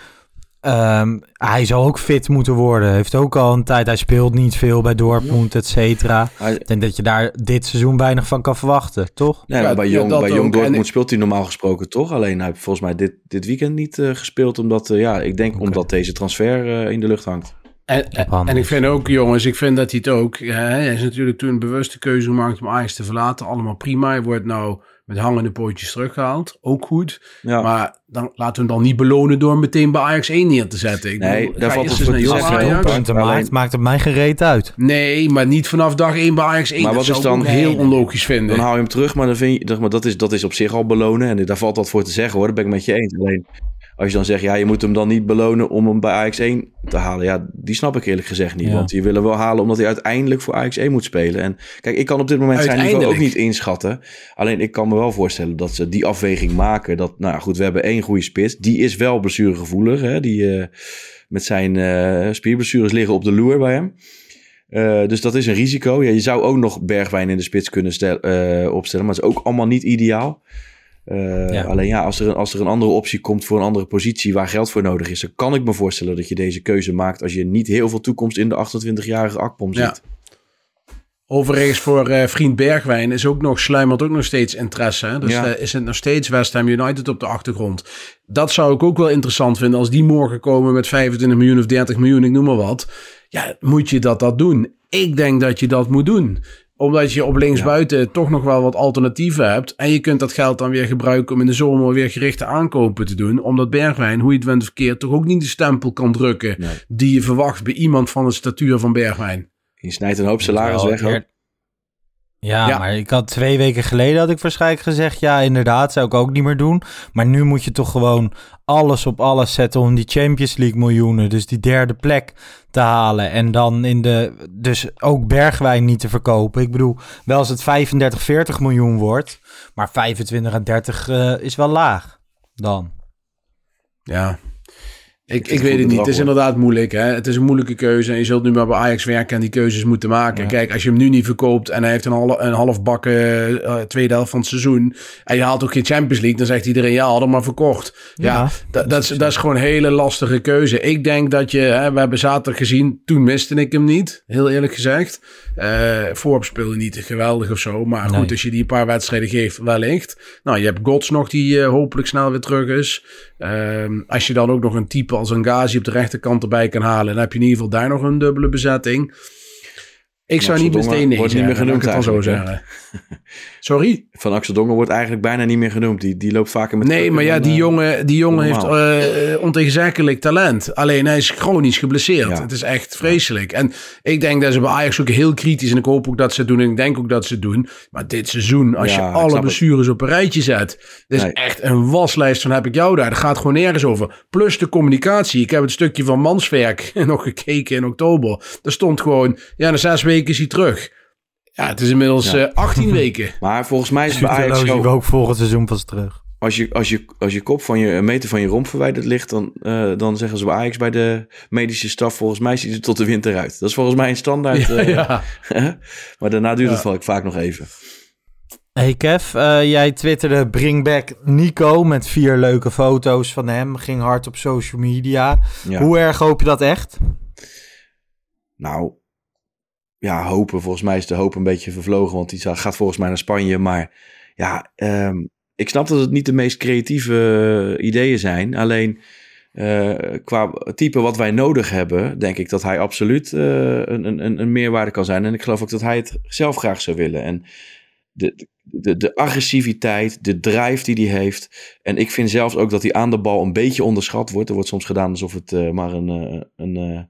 um, hij zou ook fit moeten worden. Heeft ook al een tijd, hij speelt niet veel bij Dortmund, et cetera. Ik denk dat je daar dit seizoen weinig van kan verwachten, toch? Nee, ja, bij Jong, bij Jong Dortmund speelt hij normaal gesproken toch. Alleen hij heeft volgens mij dit, dit weekend niet uh, gespeeld, omdat, uh, ja, ik denk okay. omdat deze transfer uh, in de lucht hangt. En, en, ik vind ook, jongens, ik vind dat hij het ook. Hij is natuurlijk toen een bewuste keuze gemaakt om Ajax te verlaten. Allemaal prima. Hij wordt nou met hangende pootjes teruggehaald. Ook goed. Ja. Maar dan laten we hem dan niet belonen door hem meteen bij Ajax 1 neer te zetten. Ik nee, bedoel, daar valt het voor te zeggen. Maakt, maakt het mij gereed uit. Nee, maar niet vanaf dag 1 bij Ajax 1. Maar wat dat is dan heel onlogisch vinden. Dan hou je hem terug, maar dan vind je, maar dat is, dat is op zich al belonen. En daar valt wat voor te zeggen hoor. Dat ben ik met je eens. Alleen als je dan zegt, ja, je moet hem dan niet belonen om hem bij Ajax1 te halen. Ja, die snap ik eerlijk gezegd niet. Want je wil hem wel halen omdat hij uiteindelijk voor Ajax1 moet spelen. En kijk, ik kan op dit moment zijn niveau ook niet inschatten. Alleen ik kan me wel voorstellen dat ze die afweging maken. Dat, nou goed, we hebben één goede spits. Die is wel blessuregevoelig. Hè? Die uh, met zijn uh, spierblessures liggen op de loer bij hem. Uh, dus dat is een risico. Ja, je zou ook nog Bergwijn in de spits kunnen stel, opstellen. Maar dat is ook allemaal niet ideaal. Uh, Alleen ja, als er, als er een andere optie komt voor een andere positie waar geld voor nodig is, dan kan ik me voorstellen dat je deze keuze maakt als je niet heel veel toekomst in de 28-jarige Akpom ziet. Ja. Overigens voor uh, vriend Bergwijn is ook nog sluimert ook nog steeds interesse. Hè? Dus ja. uh, is het nog steeds West Ham United op de achtergrond. Dat zou ik ook wel interessant vinden als die morgen komen met 25 miljoen of 30 miljoen, ik noem maar wat. Ja, moet je dat dat doen? Ik denk dat je dat moet doen omdat je op linksbuiten ja. toch nog wel wat alternatieven hebt. En je kunt dat geld dan weer gebruiken om in de zomer weer gerichte aankopen te doen. Omdat Bergwijn, hoe je het went verkeerd, toch ook niet de stempel kan drukken. Nee. Die je verwacht bij iemand van de statuur van Bergwijn. Je snijdt een hoop salaris weg. Hoor. Ja, ja, maar ik had twee weken geleden had ik waarschijnlijk gezegd, ja inderdaad, zou ik ook niet meer doen. Maar nu moet je toch gewoon alles op alles zetten om die Champions League miljoenen, dus die derde plek te halen. En dan in de, dus ook Bergwijn niet te verkopen. Ik bedoel, wel als het 35, 40 miljoen wordt, maar 25 en 30 uh, is wel laag dan. Ja, ik, ik weet het niet. Het is inderdaad moeilijk. Hè? Het is een moeilijke keuze. En je zult nu maar bij Ajax werken en die keuzes moeten maken. Kijk, als je hem nu niet verkoopt en hij heeft een, half, een half bakken uh, tweede helft van het seizoen. En je haalt ook geen Champions League. Dan zegt iedereen ja, hadden maar verkocht. Ja, ja dat, dat, is, dat is gewoon een hele lastige keuze. Ik denk dat je, hè, we hebben zaterdag gezien, toen miste ik hem niet. Heel eerlijk gezegd. Uh, Forbes speelde niet geweldig of zo. Maar goed, als je die een paar wedstrijden geeft, wellicht. Nou, je hebt Gods nog die uh, hopelijk snel weer terug is. Uh, als je dan ook nog een type als een Gazi op de rechterkant erbij kan halen. Dan heb je in ieder geval daar nog een dubbele bezetting. Ik zou niet meteen nee wordt niet meer genoemd. Kan zo zeggen. Sorry? Van Axel Dongen wordt eigenlijk bijna niet meer genoemd. Die, die loopt vaker met... Nee, maar ja, die jongen, die jongen heeft uh, ontegenzeggelijk talent. Alleen hij is chronisch geblesseerd. Ja. Het is echt vreselijk. En ik denk dat ze bij Ajax ook heel kritisch... en ik hoop ook dat ze het doen en ik denk ook dat ze het doen. Maar dit seizoen, als ja, je alle blessures op een rijtje zet... dat is nee. echt een waslijst van heb ik jou daar. Dat gaat gewoon nergens over. Plus de communicatie. Ik heb het stukje van Manswerk nog gekeken in oktober. Er stond gewoon... ja, na zes weken is hij terug Ja, het is inmiddels Ja. eh, 18 weken. Maar volgens mij is het bij Ajax zo, ook volgend seizoen pas terug. als je, als, je, als je kop van je, een meter van je romp verwijderd ligt, dan, eh, dan zeggen ze bij Ajax bij de medische staf, volgens mij ziet het tot de winter uit. Dat is volgens mij een standaard. Ja, eh, ja. maar daarna duurt Ja. het vaak, vaak nog even. Hey Kev, eh, jij twitterde Bring Back Nico met vier leuke foto's van hem. Ging hard op social media. Ja. Hoe erg hoop je dat echt? Nou, ja, hopen. Volgens mij is de hoop een beetje vervlogen, want die gaat volgens mij naar Spanje. Maar ja, ehm, ik snap dat het niet de meest creatieve eh, ideeën zijn. Alleen eh, qua type wat wij nodig hebben, denk ik dat hij absoluut eh, een, een, een meerwaarde kan zijn. En ik geloof ook dat hij het zelf graag zou willen. En de, de, de agressiviteit, de drive die hij heeft. En ik vind zelfs ook dat hij aan de bal een beetje onderschat wordt. Er wordt soms gedaan alsof het maar een, een,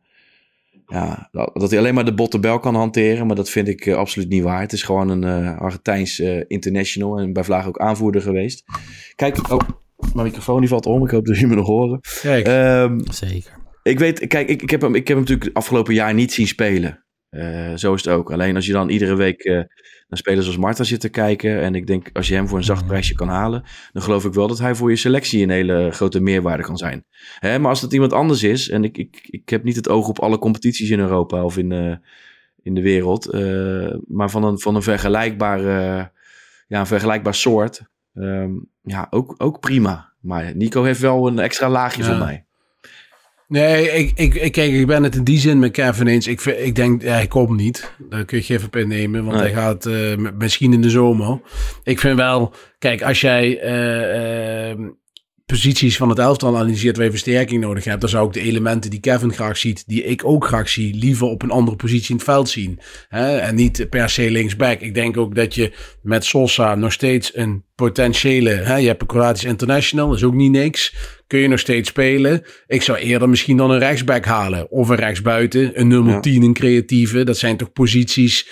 ja, dat hij alleen maar de botte bel kan hanteren. Maar dat vind ik eh, absoluut niet waar. Het is gewoon een eh Argentijns eh, international. En bij Vlaag ook aanvoerder geweest. Kijk, oh, mijn microfoon die valt om. Ik hoop dat jullie me nog horen. Kijk, Ehm, Zeker. ik weet, kijk, ik, ik, heb hem, ik heb hem natuurlijk afgelopen jaar niet zien spelen. Eh, zo is het ook. Alleen als je dan iedere week eh, naar spelers als Marta zit te kijken. En ik denk, als je hem voor een zacht prijsje kan halen. Dan geloof ik wel dat hij voor je selectie een hele grote meerwaarde kan zijn. Hè, maar als dat iemand anders is. En ik, ik, ik heb niet het oog op alle competities in Europa of in, eh, in de wereld. maar van een, van een vergelijkbaar, eh, ja, een vergelijkbaar soort. ehm, ja, ook, ook prima. Maar Nico heeft wel een extra laagje Ja. voor mij. Nee, ik, ik, ik, kijk, ik ben het in die zin met Kevin eens. Ik, ik denk, ja, hij komt niet. Daar kun je geen op innemen, want Nee. hij gaat eh, misschien in de zomer. Ik vind wel, kijk, als jij eh, eh, posities van het elftal analyseert waar je versterking nodig hebt, dan zou ik de elementen die Kevin graag ziet, die ik ook graag zie, liever op een andere positie in het veld zien. Hè? En niet per se linksback. Ik denk ook dat je met Sosa nog steeds een potentiële, hè? je hebt een Kroatisch international, dat is ook niet niks. Kun je nog steeds spelen. Ik zou eerder misschien dan een rechtsback halen. Of een rechtsbuiten, een nummer Ja. 10, een creatieve. Dat zijn toch posities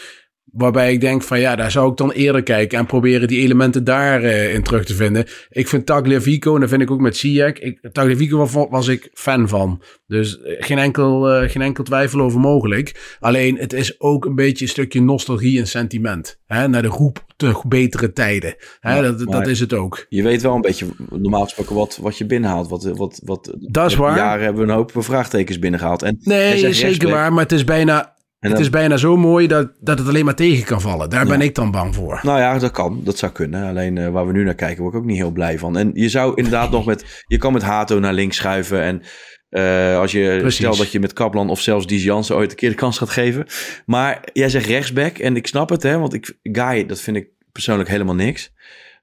waarbij ik denk van ja, daar zou ik dan eerder kijken en proberen die elementen daarin in terug te vinden. Ik vind Tagliafico, en dat vind ik ook met Ziyech, ik, Tagliafico was, was ik fan van. Dus eh, geen enkel, eh, geen enkel twijfel over mogelijk. Alleen het is ook een beetje een stukje nostalgie en sentiment. Hè? Naar de roep te betere tijden. Hè? Ja, dat, dat is het ook. Je weet wel een beetje, normaal gesproken, wat, wat je binnenhaalt. Wat, wat, wat, Dat is waar. jaren hebben we een hoop vraagtekens binnengehaald. En Nee, zeker waar. Maar het is bijna, het is bijna zo mooi dat, dat het alleen maar tegen kan vallen. Daar ben ik dan bang voor. Nou ja, dat kan. Dat zou kunnen. Alleen eh, waar we nu naar kijken, word ik ook niet heel blij van. En je zou inderdaad nog met... Je kan met Hato naar links schuiven. En eh, als je... Precies. Stel dat je met Kaplan of zelfs Jansen ooit een keer de kans gaat geven. Maar jij zegt rechtsback. En ik snap het, hè. Want ik, Guy, dat vind ik persoonlijk helemaal niks.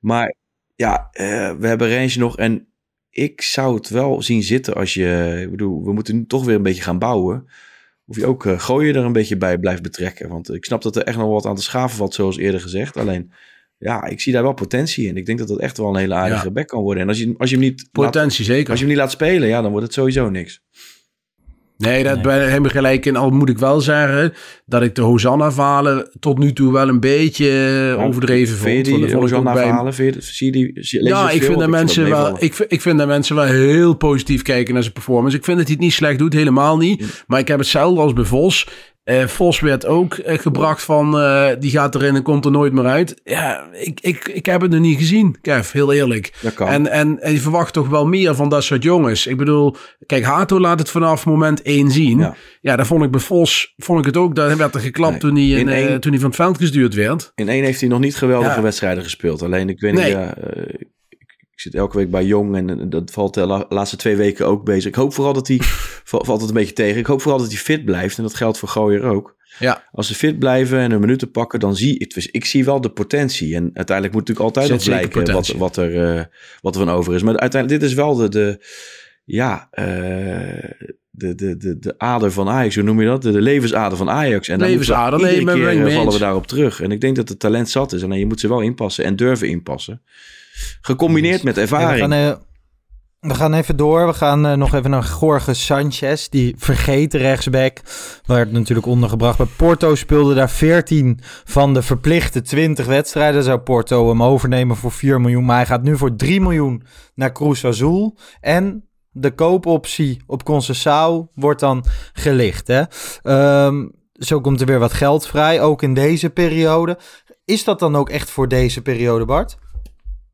Maar ja, eh, we hebben range nog. En ik zou het wel zien zitten als je... Ik bedoel, we moeten nu toch weer een beetje gaan bouwen. Of je ook uh, gooien er een beetje bij blijft betrekken. Want ik snap dat er echt nog wat aan te schaven valt, zoals eerder gezegd. Alleen, ja, ik zie daar wel potentie in. Ik denk dat dat echt wel een hele aardige Ja. back kan worden. En als je, als je hem niet laat, Potentie zeker. als je hem niet laat spelen, ja, dan wordt het sowieso niks. Nee, dat Nee. ben gelijk in. Al moet ik wel zeggen dat ik de Hosanna-verhalen tot nu toe wel een beetje eh, overdreven vond. Vind je Want die bij- zie zie, Ja, het ik vind, dat mensen wel, ik, ik vind dat mensen wel heel positief kijken naar zijn performance. Ik vind dat hij het niet slecht doet, helemaal niet. Maar ik heb hetzelfde als bij Vos. Eh, Vos werd ook eh, gebracht van eh, die gaat erin en komt er nooit meer uit. Ja, ik, ik, ik heb het nog niet gezien, Kev, heel eerlijk. Dat kan. En, en, en je verwacht toch wel meer van dat soort jongens. Ik bedoel, kijk, Hato laat het vanaf moment één zien. Ja. Ja, daar vond ik bij Vos, vond ik het ook. Daar werd er geklapt Nee, toen, hij in, één- toen hij van het veld gestuurd werd. In één heeft hij nog niet geweldige Ja. wedstrijden gespeeld. Alleen, ik weet niet, Nee. Ik, zit elke week bij Jong en eh, dat valt de la- laatste twee weken ook bezig. Ik hoop vooral dat hij, valt het een beetje tegen, ik hoop vooral dat hij fit blijft. En dat geldt voor Gooier ook. Ja, Als ze fit blijven en hun minuten pakken, dan zie ik, ik zie wel de potentie. En uiteindelijk moet natuurlijk altijd nog blijken wat, wat, er, eh, wat er van over is. Maar uiteindelijk, dit is wel de, de ja, eh, de, de, de, de ader van Ajax. Hoe noem je dat? De, de levensader van Ajax. En dan moeten we Levensader, nee, iedere keer vallen we daarop terug. En ik denk dat het talent zat is. En je moet ze wel inpassen en durven inpassen. Gecombineerd met Hey, we, ervaring. gaan, eh, we gaan even door. We gaan eh, nog even naar Jorge Sanchez, die vergeten rechtsback. Werd natuurlijk ondergebracht bij Porto. Speelde daar 14 van de verplichte 20 wedstrijden. Zou Porto hem overnemen voor 4 miljoen. Maar hij gaat nu voor 3 miljoen naar Cruz Azul. En de koopoptie op Conceição wordt dan gelicht. Hè? Ehm, zo komt er weer wat geld vrij, ook in deze periode. Is dat dan ook echt voor deze periode, Bart?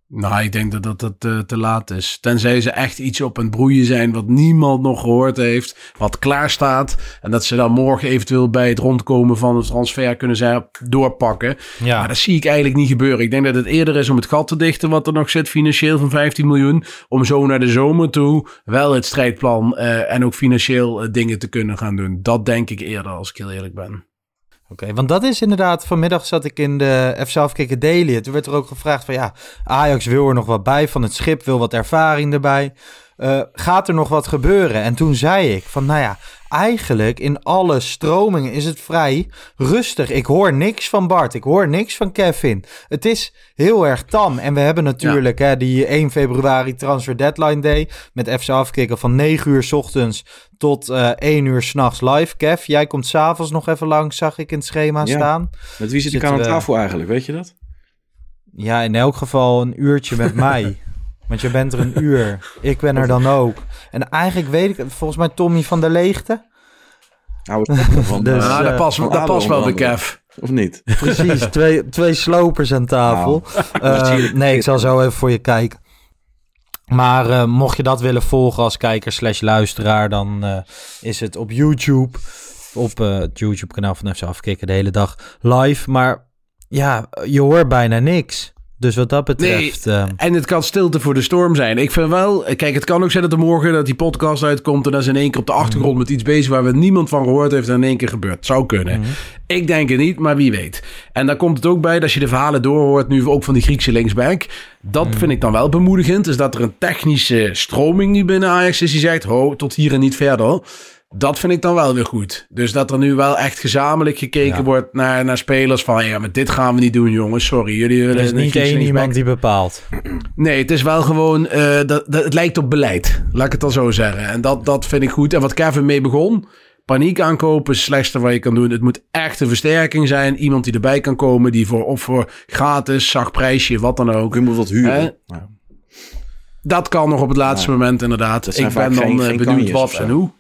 Nou, ik denk dat dat, dat eh, te laat is. Tenzij ze echt iets op een broeien zijn wat niemand nog gehoord heeft, wat klaar staat. En dat ze dan morgen eventueel bij het rondkomen van het transfer kunnen zijn doorpakken. Ja. Maar dat zie ik eigenlijk niet gebeuren. Ik denk dat het eerder is om het gat te dichten wat er nog zit financieel van 15 miljoen. Om zo naar de zomer toe wel het strijdplan eh, en ook financieel eh, dingen te kunnen gaan doen. Dat denk ik eerder, als ik heel eerlijk ben. Oké, want dat is inderdaad, vanmiddag zat ik in de FC Afkikken Daily. Toen werd er ook gevraagd van ja, Ajax wil er nog wat bij van het schip, wil wat ervaring erbij. Uh, gaat er nog wat gebeuren? En toen zei ik van nou ja, eigenlijk in alle stromingen is het vrij rustig. Ik hoor niks van Bart, ik hoor niks van Kevin. Het is heel erg tam. En we hebben natuurlijk ja. hè, die 1 februari transfer deadline day met FC Afkikken van 9 uur s ochtends tot uh, 1 uur s'nachts live. Kev, jij komt s'avonds nog even langs, zag ik in het schema ja. staan. Met wie zit ik aan tafel eigenlijk, weet je dat? Ja, in elk geval een uurtje met mij. Want je bent er een uur. Ik ben er dan ook. En eigenlijk weet ik, volgens mij Tommy van der Leegte. Nou, van, dus, uh, dat past, dat past wel bij Kev. Of niet? Precies, twee, twee slopers aan tafel. Nou, uh, nee, ik zal zo even voor je kijken. Maar uh, mocht je dat willen volgen als kijker slash luisteraar, dan uh, is het op YouTube. Op uh, het YouTube kanaal van FC Afkikken de hele dag live. Maar ja, je hoort bijna niks. Dus wat dat betreft... Nee, en het kan stilte voor de storm zijn. Ik vind wel... Kijk, het kan ook zijn dat er morgen dat die podcast uitkomt... en dat is in één keer op de achtergrond mm. met iets bezig... waar we niemand van gehoord heeft en in één keer gebeurt. Zou kunnen. Mm. Ik denk het niet, maar wie weet. En daar komt het ook bij dat je de verhalen doorhoort... nu ook van die Griekse linksback. Dat mm. vind ik dan wel bemoedigend. Is dat er een technische stroming nu binnen Ajax is... die zegt, ho, tot hier en niet verder... Dat vind ik dan wel weer goed. Dus dat er nu wel echt gezamenlijk gekeken ja. wordt naar, naar spelers van... ja, maar dit gaan we niet doen, jongens. Sorry, jullie willen... Er is niet één iemand die bepaalt. Nee, het is wel gewoon... Uh, dat, dat, het lijkt op beleid. Laat ik het dan zo zeggen. En dat, dat vind ik goed. En wat Kevin mee begon... Paniek aankopen is het slechtste wat je kan doen. Het moet echt een versterking zijn. Iemand die erbij kan komen. Die voor, of voor gratis, zacht prijsje, wat dan ook. Je moet wat huren. Ja. Dat kan nog op het laatste ja. moment inderdaad. Ik ben dan geen, geen benieuwd wat en hoe.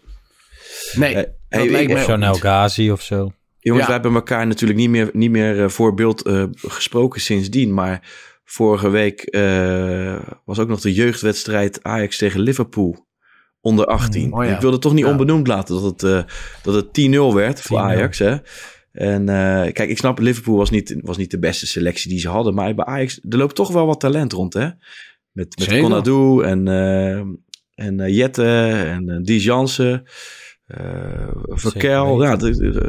Nee, hey, dat lijkt me Zo'n El Ghazi of zo. Jongens, ja. we hebben elkaar natuurlijk niet meer, niet meer uh, voor beeld uh, gesproken sindsdien. Maar vorige week uh, was ook nog de jeugdwedstrijd Ajax tegen Liverpool. Onder 18. Mm, oh ja. Ik wilde toch niet ja. onbenoemd laten dat het, dat het 10-0 werd voor Ajax. Hè? En kijk, ik snap, Liverpool was niet, was niet de beste selectie die ze hadden. Maar bij Ajax, er loopt toch wel wat talent rond, hè? Met, met en, en Jette en Die Jansen. Uh, Verkel, ja,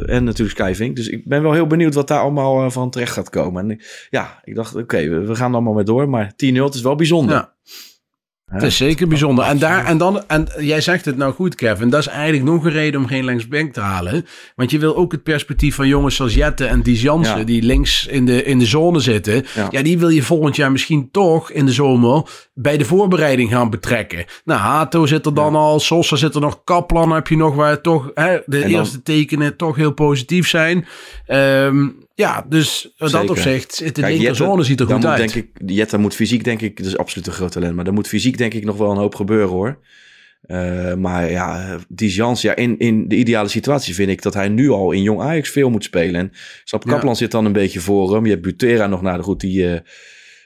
en natuurlijk Skyvink. Dus ik ben wel heel benieuwd wat daar allemaal uh, van terecht gaat komen. En ja, ik dacht, oké, okay, we, we, gaan allemaal mee door. Maar 10-0, het is wel bijzonder. Ja. Het is zeker bijzonder. En, daar, en, dan, en jij zegt het nou goed, Kevin. Dat is eigenlijk nog een reden om geen linksback te halen. Want je wil ook het perspectief van jongens zoals Jette en Jansen... Ja. die links in de, in de zone zitten. Ja. ja. die wil je volgend jaar misschien toch in de zomer... bij de voorbereiding gaan betrekken. Nou, Hato zit er dan ja. al. Sosa zit er nog. Kaplan heb je nog waar toch hè, de eerste tekenen toch heel positief zijn. Um, ja, dus in dat opzicht, de Kijk, linkerzone ziet er goed moet, uit. Denk ik, Jetta moet fysiek, denk ik, dat is absoluut een groot talent. Maar dan moet fysiek, denk ik, nog wel een hoop gebeuren hoor. Uh, maar ja, die Jans, ja, in, in de ideale situatie vind ik dat hij nu al in Jong Ajax veel moet spelen. En Sap Kaplan ja. zit dan een beetje voor hem. Je hebt Butera nog naar de goed, die, uh,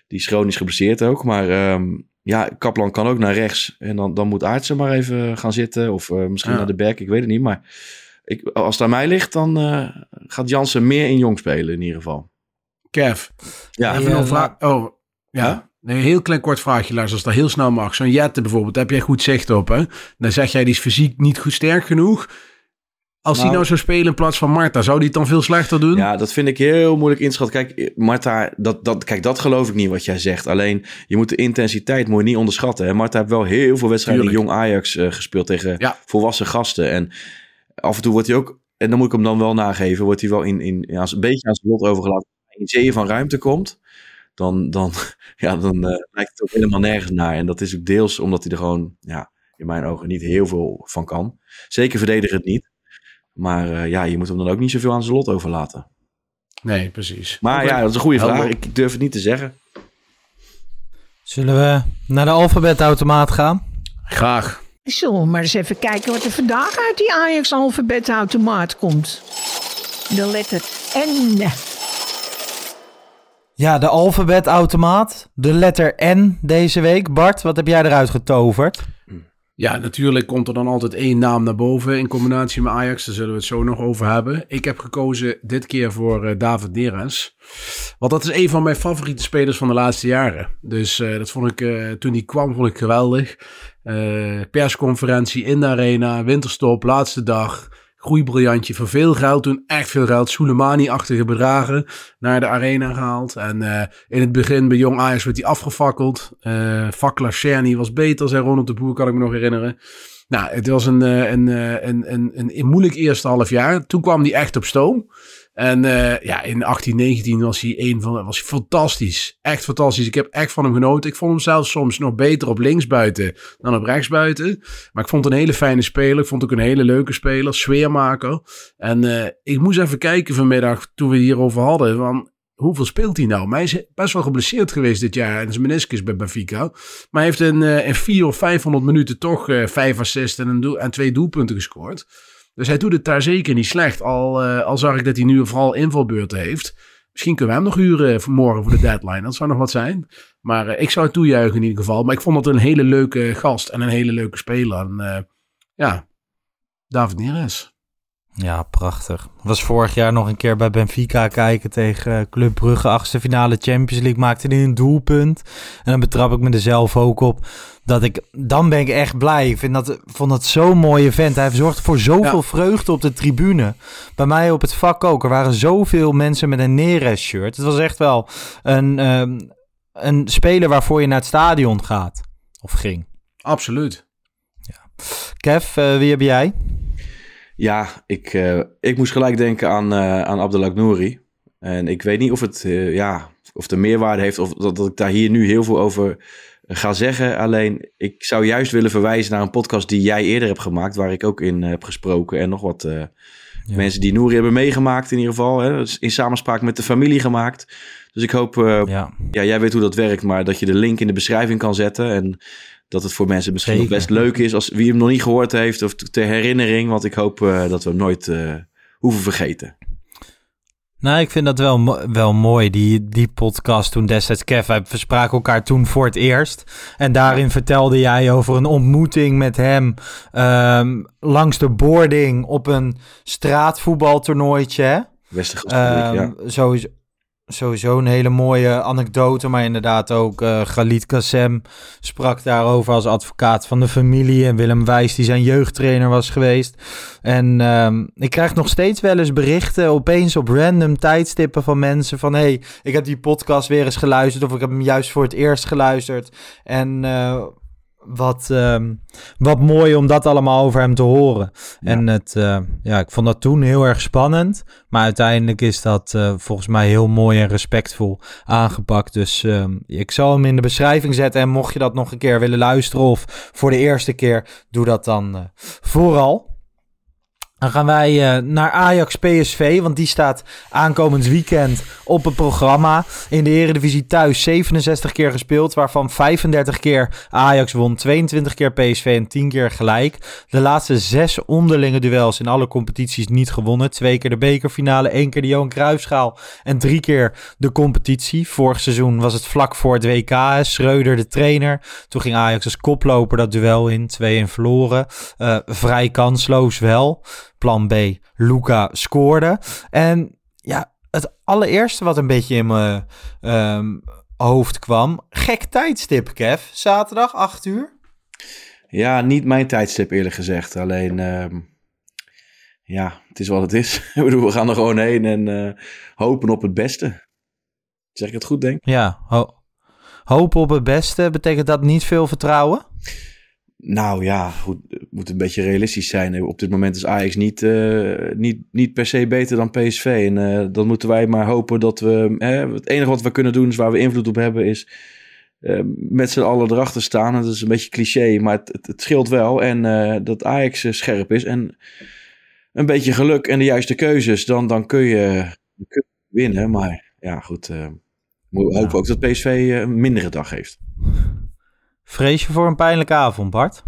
die is chronisch geblesseerd ook. Maar um, ja, Kaplan kan ook naar rechts. En dan, dan moet Aartsen maar even gaan zitten. Of uh, misschien ja. naar de back, ik weet het niet. Maar ik, als het aan mij ligt, dan uh, gaat Jansen meer in jong spelen in ieder geval. Kev, ja, even een vraag. Oh, ja. Huh? Nee, een heel klein kort vraagje, Lars, als dat heel snel mag. Zo'n Jette bijvoorbeeld, daar heb jij goed zicht op, hè? Dan zeg jij, die is fysiek niet goed sterk genoeg. Als nou, die nou zou spelen in plaats van Marta, zou die het dan veel slechter doen? Ja, dat vind ik heel moeilijk inschatten. Kijk, Marta, dat, dat, kijk, dat geloof ik niet wat jij zegt. Alleen, je moet de intensiteit moet je niet onderschatten. Hè? Marta heeft wel heel veel wedstrijden in Jong Ajax uh, gespeeld tegen ja. volwassen gasten. En af en toe wordt hij ook, en dan moet ik hem dan wel nageven, wordt hij wel in, in, ja, een beetje aan zijn lot overgelaten. In zeeën van ruimte komt, dan, dan, ja, dan uh, lijkt het ook helemaal nergens naar. En dat is ook deels omdat hij er gewoon, ja, in mijn ogen niet heel veel van kan. Zeker verdedigen het niet. Maar uh, ja, je moet hem dan ook niet zoveel aan zijn lot overlaten. Nee, precies. Maar okay. ja, dat is een goede vraag. Ik durf het niet te zeggen. Zullen we naar de alfabetautomaat gaan? Graag. Zullen we maar eens even kijken wat er vandaag uit die Ajax alfabetautomaat komt. De letter N. Ja, de alfabetautomaat. De letter N deze week. Bart, wat heb jij eruit getoverd? Ja, natuurlijk komt er dan altijd één naam naar boven in combinatie met Ajax. Daar zullen we het zo nog over hebben. Ik heb gekozen dit keer voor uh, David Neres. Want dat is een van mijn favoriete spelers van de laatste jaren. Dus uh, dat vond ik, uh, toen hij kwam, vond ik geweldig. Persconferentie in de arena, winterstop, laatste dag groeibriljantje voor veel geld. Toen echt veel geld. Soleimani-achtige bedragen naar de arena gehaald. En uh, in het begin bij Jong Ajax werd hij afgefakkeld. Uh, Fakla was beter, zei Ronald de Boer, kan ik me nog herinneren. Nou, het was een, een, een, een moeilijk eerste half jaar. Toen kwam hij echt op stoom. En uh, ja, in 1819 was hij een van, was hij fantastisch. Echt fantastisch. Ik heb echt van hem genoten. Ik vond hem zelfs soms nog beter op linksbuiten dan op rechtsbuiten. Maar ik vond een hele fijne speler. Ik vond ook een hele leuke speler, sfeermaker. En uh, ik moest even kijken vanmiddag toen we hierover hadden. Van, hoeveel speelt hij nou? Hij is best wel geblesseerd geweest dit jaar. En zijn meniscus bij Benfica. Maar hij heeft in, uh, in 4 of 500 minuten toch vijf assists en, en twee doelpunten gescoord. Dus hij doet het daar zeker niet slecht. Al, uh, al zag ik dat hij nu vooral invalbeurten heeft. Misschien kunnen we hem nog huren voor morgen voor de deadline. Dat zou nog wat zijn. Maar uh, ik zou het toejuichen in ieder geval. Maar ik vond het een hele leuke gast en een hele leuke speler. En, uh, ja, David Neres. Ja, prachtig. Was vorig jaar nog een keer bij Benfica kijken tegen Club Brugge. Achtste finale Champions League maakte hij een doelpunt. En dan betrap ik me er zelf ook op. Dat ik, dan ben ik echt blij. Ik vind dat, vond dat zo'n mooie vent. Hij zorgde voor zoveel ja. vreugde op de tribune. Bij mij op het vak ook. Er waren zoveel mensen met een Neres shirt. Het was echt wel een, um, een speler waarvoor je naar het stadion gaat. Of ging. Absoluut. Ja. Kev, uh, wie heb jij? Ja, ik, uh, ik moest gelijk denken aan, uh, aan Abdelak Nouri. En ik weet niet of het, uh, ja, of de meerwaarde heeft of dat, dat ik daar hier nu heel veel over ga zeggen. Alleen, ik zou juist willen verwijzen naar een podcast die jij eerder hebt gemaakt, waar ik ook in heb gesproken. En nog wat ja. mensen die Nouri hebben meegemaakt in ieder geval. Hè, in samenspraak met de familie gemaakt. Dus ik hoop, ja. ja, jij weet hoe dat werkt, maar dat je de link in de beschrijving kan zetten. En dat het voor mensen misschien nog best leuk is als wie hem nog niet gehoord heeft of ter herinnering. Want ik hoop uh, dat we hem nooit hoeven vergeten. Nou, ik vind dat wel, wel mooi, die, die podcast toen destijds. Kev, wij verspraken elkaar toen voor het eerst. En daarin vertelde jij over een ontmoeting met hem um, langs de boarding op een straatvoetbaltoernooitje. Westergas, um, ja. Sowieso, sowieso een hele mooie anekdote, maar inderdaad ook uh, Galit Kassem sprak daarover als advocaat van de familie en Willem Wijs die zijn jeugdtrainer was geweest. En um, ik krijg nog steeds wel eens berichten opeens op random tijdstippen van mensen van hey, ik heb die podcast weer eens geluisterd of ik heb hem juist voor het eerst geluisterd en uh, wat, uh, wat mooi om dat allemaal over hem te horen. Ja. En het, uh, ja, ik vond dat toen heel erg spannend. Maar uiteindelijk is dat uh, volgens mij heel mooi en respectvol aangepakt. Dus uh, ik zal hem in de beschrijving zetten. En mocht je dat nog een keer willen luisteren of voor de eerste keer, doe dat dan eh, vooral. Dan gaan wij uh, naar Ajax PSV, want die staat aankomend weekend op het programma. In de Eredivisie thuis 67 keer gespeeld, waarvan 35 keer Ajax won, 22 keer PSV en 10 keer gelijk. De laatste zes onderlinge duels in alle competities niet gewonnen. Twee keer de bekerfinale, één keer de Johan Cruijffschaal en drie keer de competitie. Vorig seizoen was het vlak voor het WK, Schreuder de trainer. Toen ging Ajax als koploper dat duel in, 2-1 verloren. Uh, vrij kansloos wel plan B, Luca scoorde. En ja, het allereerste wat een beetje in mijn um, hoofd kwam. Gek tijdstip, Kev. Zaterdag, 8 uur. Ja, niet mijn tijdstip eerlijk gezegd. Alleen, um, ja, het is wat het is. We gaan er gewoon heen en uh, hopen op het beste. Zeg ik het goed, denk Ja, ho hopen op het beste. Betekent dat niet veel vertrouwen? Nou ja, goed, het moet een beetje realistisch zijn. Op dit moment is Ajax niet, uh, niet, niet per se beter dan PSV. En uh, dan moeten wij maar hopen dat we... Hè, het enige wat we kunnen doen, is waar we invloed op hebben, is uh, met z'n allen erachter staan. En dat is een beetje cliché, maar het, het, het scheelt wel. En dat Ajax scherp is en een beetje geluk en de juiste keuzes, dan, dan kun, je, kun je winnen. Maar ja, goed, we hopen ook dat PSV een mindere dag heeft. Vrees je voor een pijnlijke avond, Bart?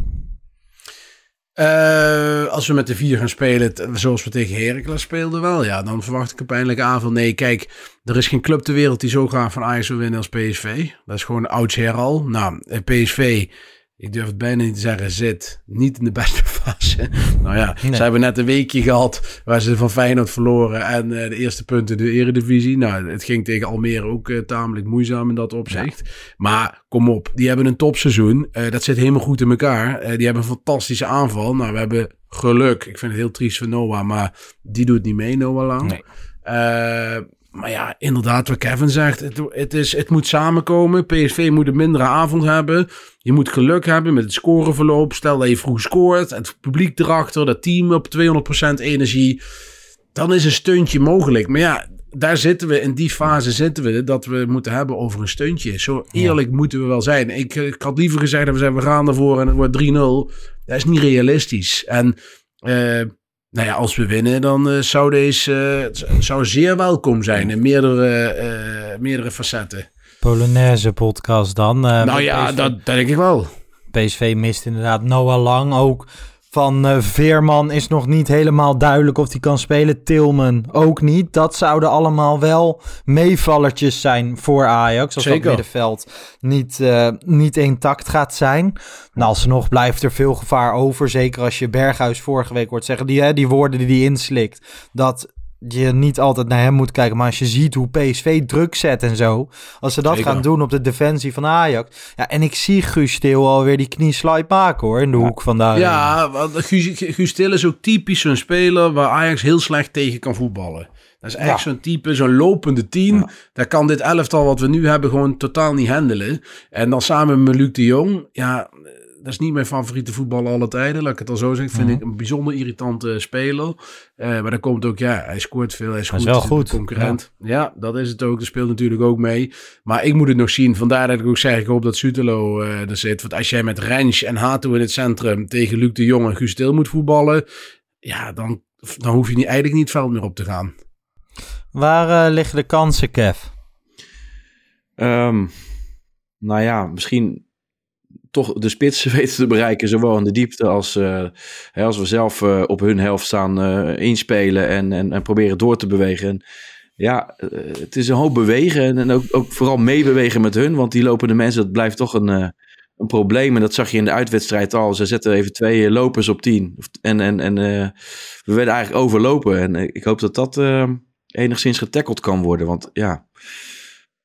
Eh, als we met de vier gaan spelen, zoals we tegen Heracles speelden wel, ja, dan verwacht ik een pijnlijke aanval. Nee, kijk, er is geen club ter wereld die zo graag van Ajax wil winnen als PSV. Dat is gewoon oudsher al. Nou, eh, PSV, ik durf het bijna niet te zeggen, zit niet in de beste fase. nou ja, Nee. ze hebben net een weekje gehad waar ze van Feyenoord verloren en eh, de eerste punten de eredivisie. Nou, het ging tegen Almere ook eh, tamelijk moeizaam in dat opzicht. Maar kom op, die hebben een topseizoen. Eh, dat zit helemaal goed in elkaar. Die hebben een fantastische aanval. Nou, we hebben geluk. Ik vind het heel triest voor Noah, maar die doet niet mee, Noah Lang. Nee. Eh, maar ja, inderdaad, wat Kevin zegt. Het, het, is, het moet samenkomen. PSV moet een mindere avond hebben. Je moet geluk hebben met het scoreverloop. Stel dat je vroeg scoort. Het publiek erachter. Dat team op 200% energie. Dan is een steuntje mogelijk. Maar ja, daar zitten we. In die fase zitten we. Dat we moeten hebben over een steuntje. Zo eerlijk moeten we wel zijn. Ik, ik had liever gezegd dat we zeggen, we gaan ervoor en het wordt 3-0. Dat is niet realistisch. En... eh, nou ja, als we winnen, dan eh, zou deze eh, zou zeer welkom zijn in meerdere, eh, meerdere facetten. Polonaise podcast dan. nou ja, PSV. dat, dat denk ik wel. PSV mist inderdaad Noah Lang ook. Van eh, Veerman is nog niet helemaal duidelijk of hij kan spelen. Tilman ook niet. Dat zouden allemaal wel meevallertjes zijn voor Ajax. Als Zeker. dat middenveld niet, eh, niet intact gaat zijn. Nou, alsnog blijft er veel gevaar over. Zeker als je Berghuis vorige week hoort zeggen. Die, hè, die woorden die hij inslikt. Dat je niet altijd naar hem moet kijken. Maar als je ziet hoe PSV druk zet en zo. Als ze dat Zeker. gaan doen op de defensie van Ajax. Ja, en ik zie Guus Stil alweer die knieslide maken hoor. In de hoek van daar. Ja, want Guus, Guus Til is ook typisch zo'n speler waar Ajax heel slecht tegen kan voetballen. Dat is echt Ja. zo'n type, zo'n lopende team. Ja. Daar kan dit elftal wat we nu hebben gewoon totaal niet handelen. En dan samen met Luc de Jong, ja, dat is niet mijn favoriete voetballer alle tijden. Laat ik het al zo zeggen. Vind Mhm. ik een bijzonder irritante speler. Eh, maar dan komt ook, ja, hij scoort veel. Hij is Hij goed. is wel een goed, Concurrent. Ja. dat is het ook. Dat speelt natuurlijk ook mee. Maar ik moet het nog zien. Vandaar dat ik ook zeg, ik hoop dat Sutelo eh er zit. Want als jij met Rens en Hato in het centrum tegen Luc de Jong en Guus Til moet voetballen. Ja, dan, dan hoef je niet, eigenlijk niet het veld meer op te gaan. Waar eh, liggen de kansen, Kev? Ehm, nou ja, misschien toch de spitsen weten te bereiken, zowel in de diepte als, eh, hè, als we zelf eh, op hun helft staan eh, inspelen en, en, en proberen door te bewegen. En ja, het is een hoop bewegen en, ook, ook vooral meebewegen met hun, want die lopende mensen, dat blijft toch een, een probleem. En dat zag je in de uitwedstrijd al. Ze zetten even twee lopers op tien. En, en, en we werden eigenlijk overlopen. En ik hoop dat dat enigszins getackled kan worden, want ja...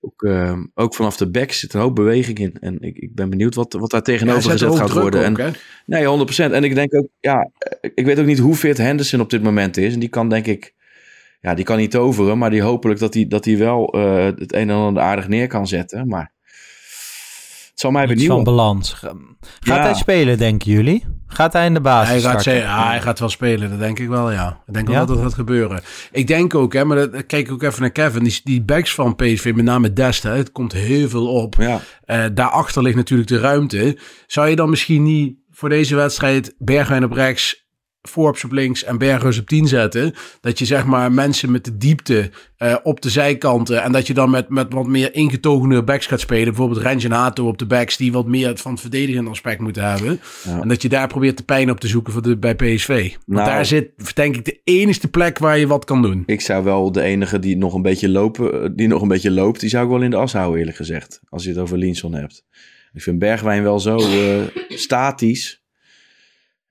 Ook, eh, ook vanaf de back zit een hoop beweging in. En ik, ik ben benieuwd wat, wat daar tegenover Ja, gezet gaat worden. ook, en, nee, 100%. En ik denk ook, ja, eh, ik weet ook niet hoe fit Henderson op dit moment is. En die kan denk ik, ja, die kan niet toveren. Maar die hopelijk dat hij dat wel eh, het een en ander aardig neer kan zetten. Maar het zal mij Iets van benieuwen. balans. Ga- Gaat Ja. hij spelen, denken jullie? Gaat hij in de basis Hij gaat, starten? ze- ja, hij gaat wel spelen, dat denk ik wel, ja. Ik denk wel Ja? dat dat gaat gebeuren. Ik denk ook, hè, maar dat, kijk ook even naar Kevin. Die, die backs van PSV, met name Dest, hè, het komt heel veel op. Ja, Eh, daarachter ligt natuurlijk de ruimte. Zou je dan misschien niet voor deze wedstrijd Bergwijn op rechts, Forbes op links en Berghuis op 10 zetten? Dat je zeg maar mensen met de diepte eh, op de zijkanten en dat je dan met, met wat meer ingetogenere backs gaat spelen. Bijvoorbeeld Rens en Hato op de backs die wat meer van het verdedigende aspect moeten hebben. Ja. En dat je daar probeert de pijn op te zoeken voor de, bij PSV. Want Nou. daar zit denk ik de enigste plek waar je wat kan doen. ik zou wel de enige die nog een beetje lopen, eh, die nog een beetje loopt, die zou ik wel in de as houden, eerlijk gezegd. Als je het over Linson hebt. Ik vind Bergwijn wel zo eh, statisch.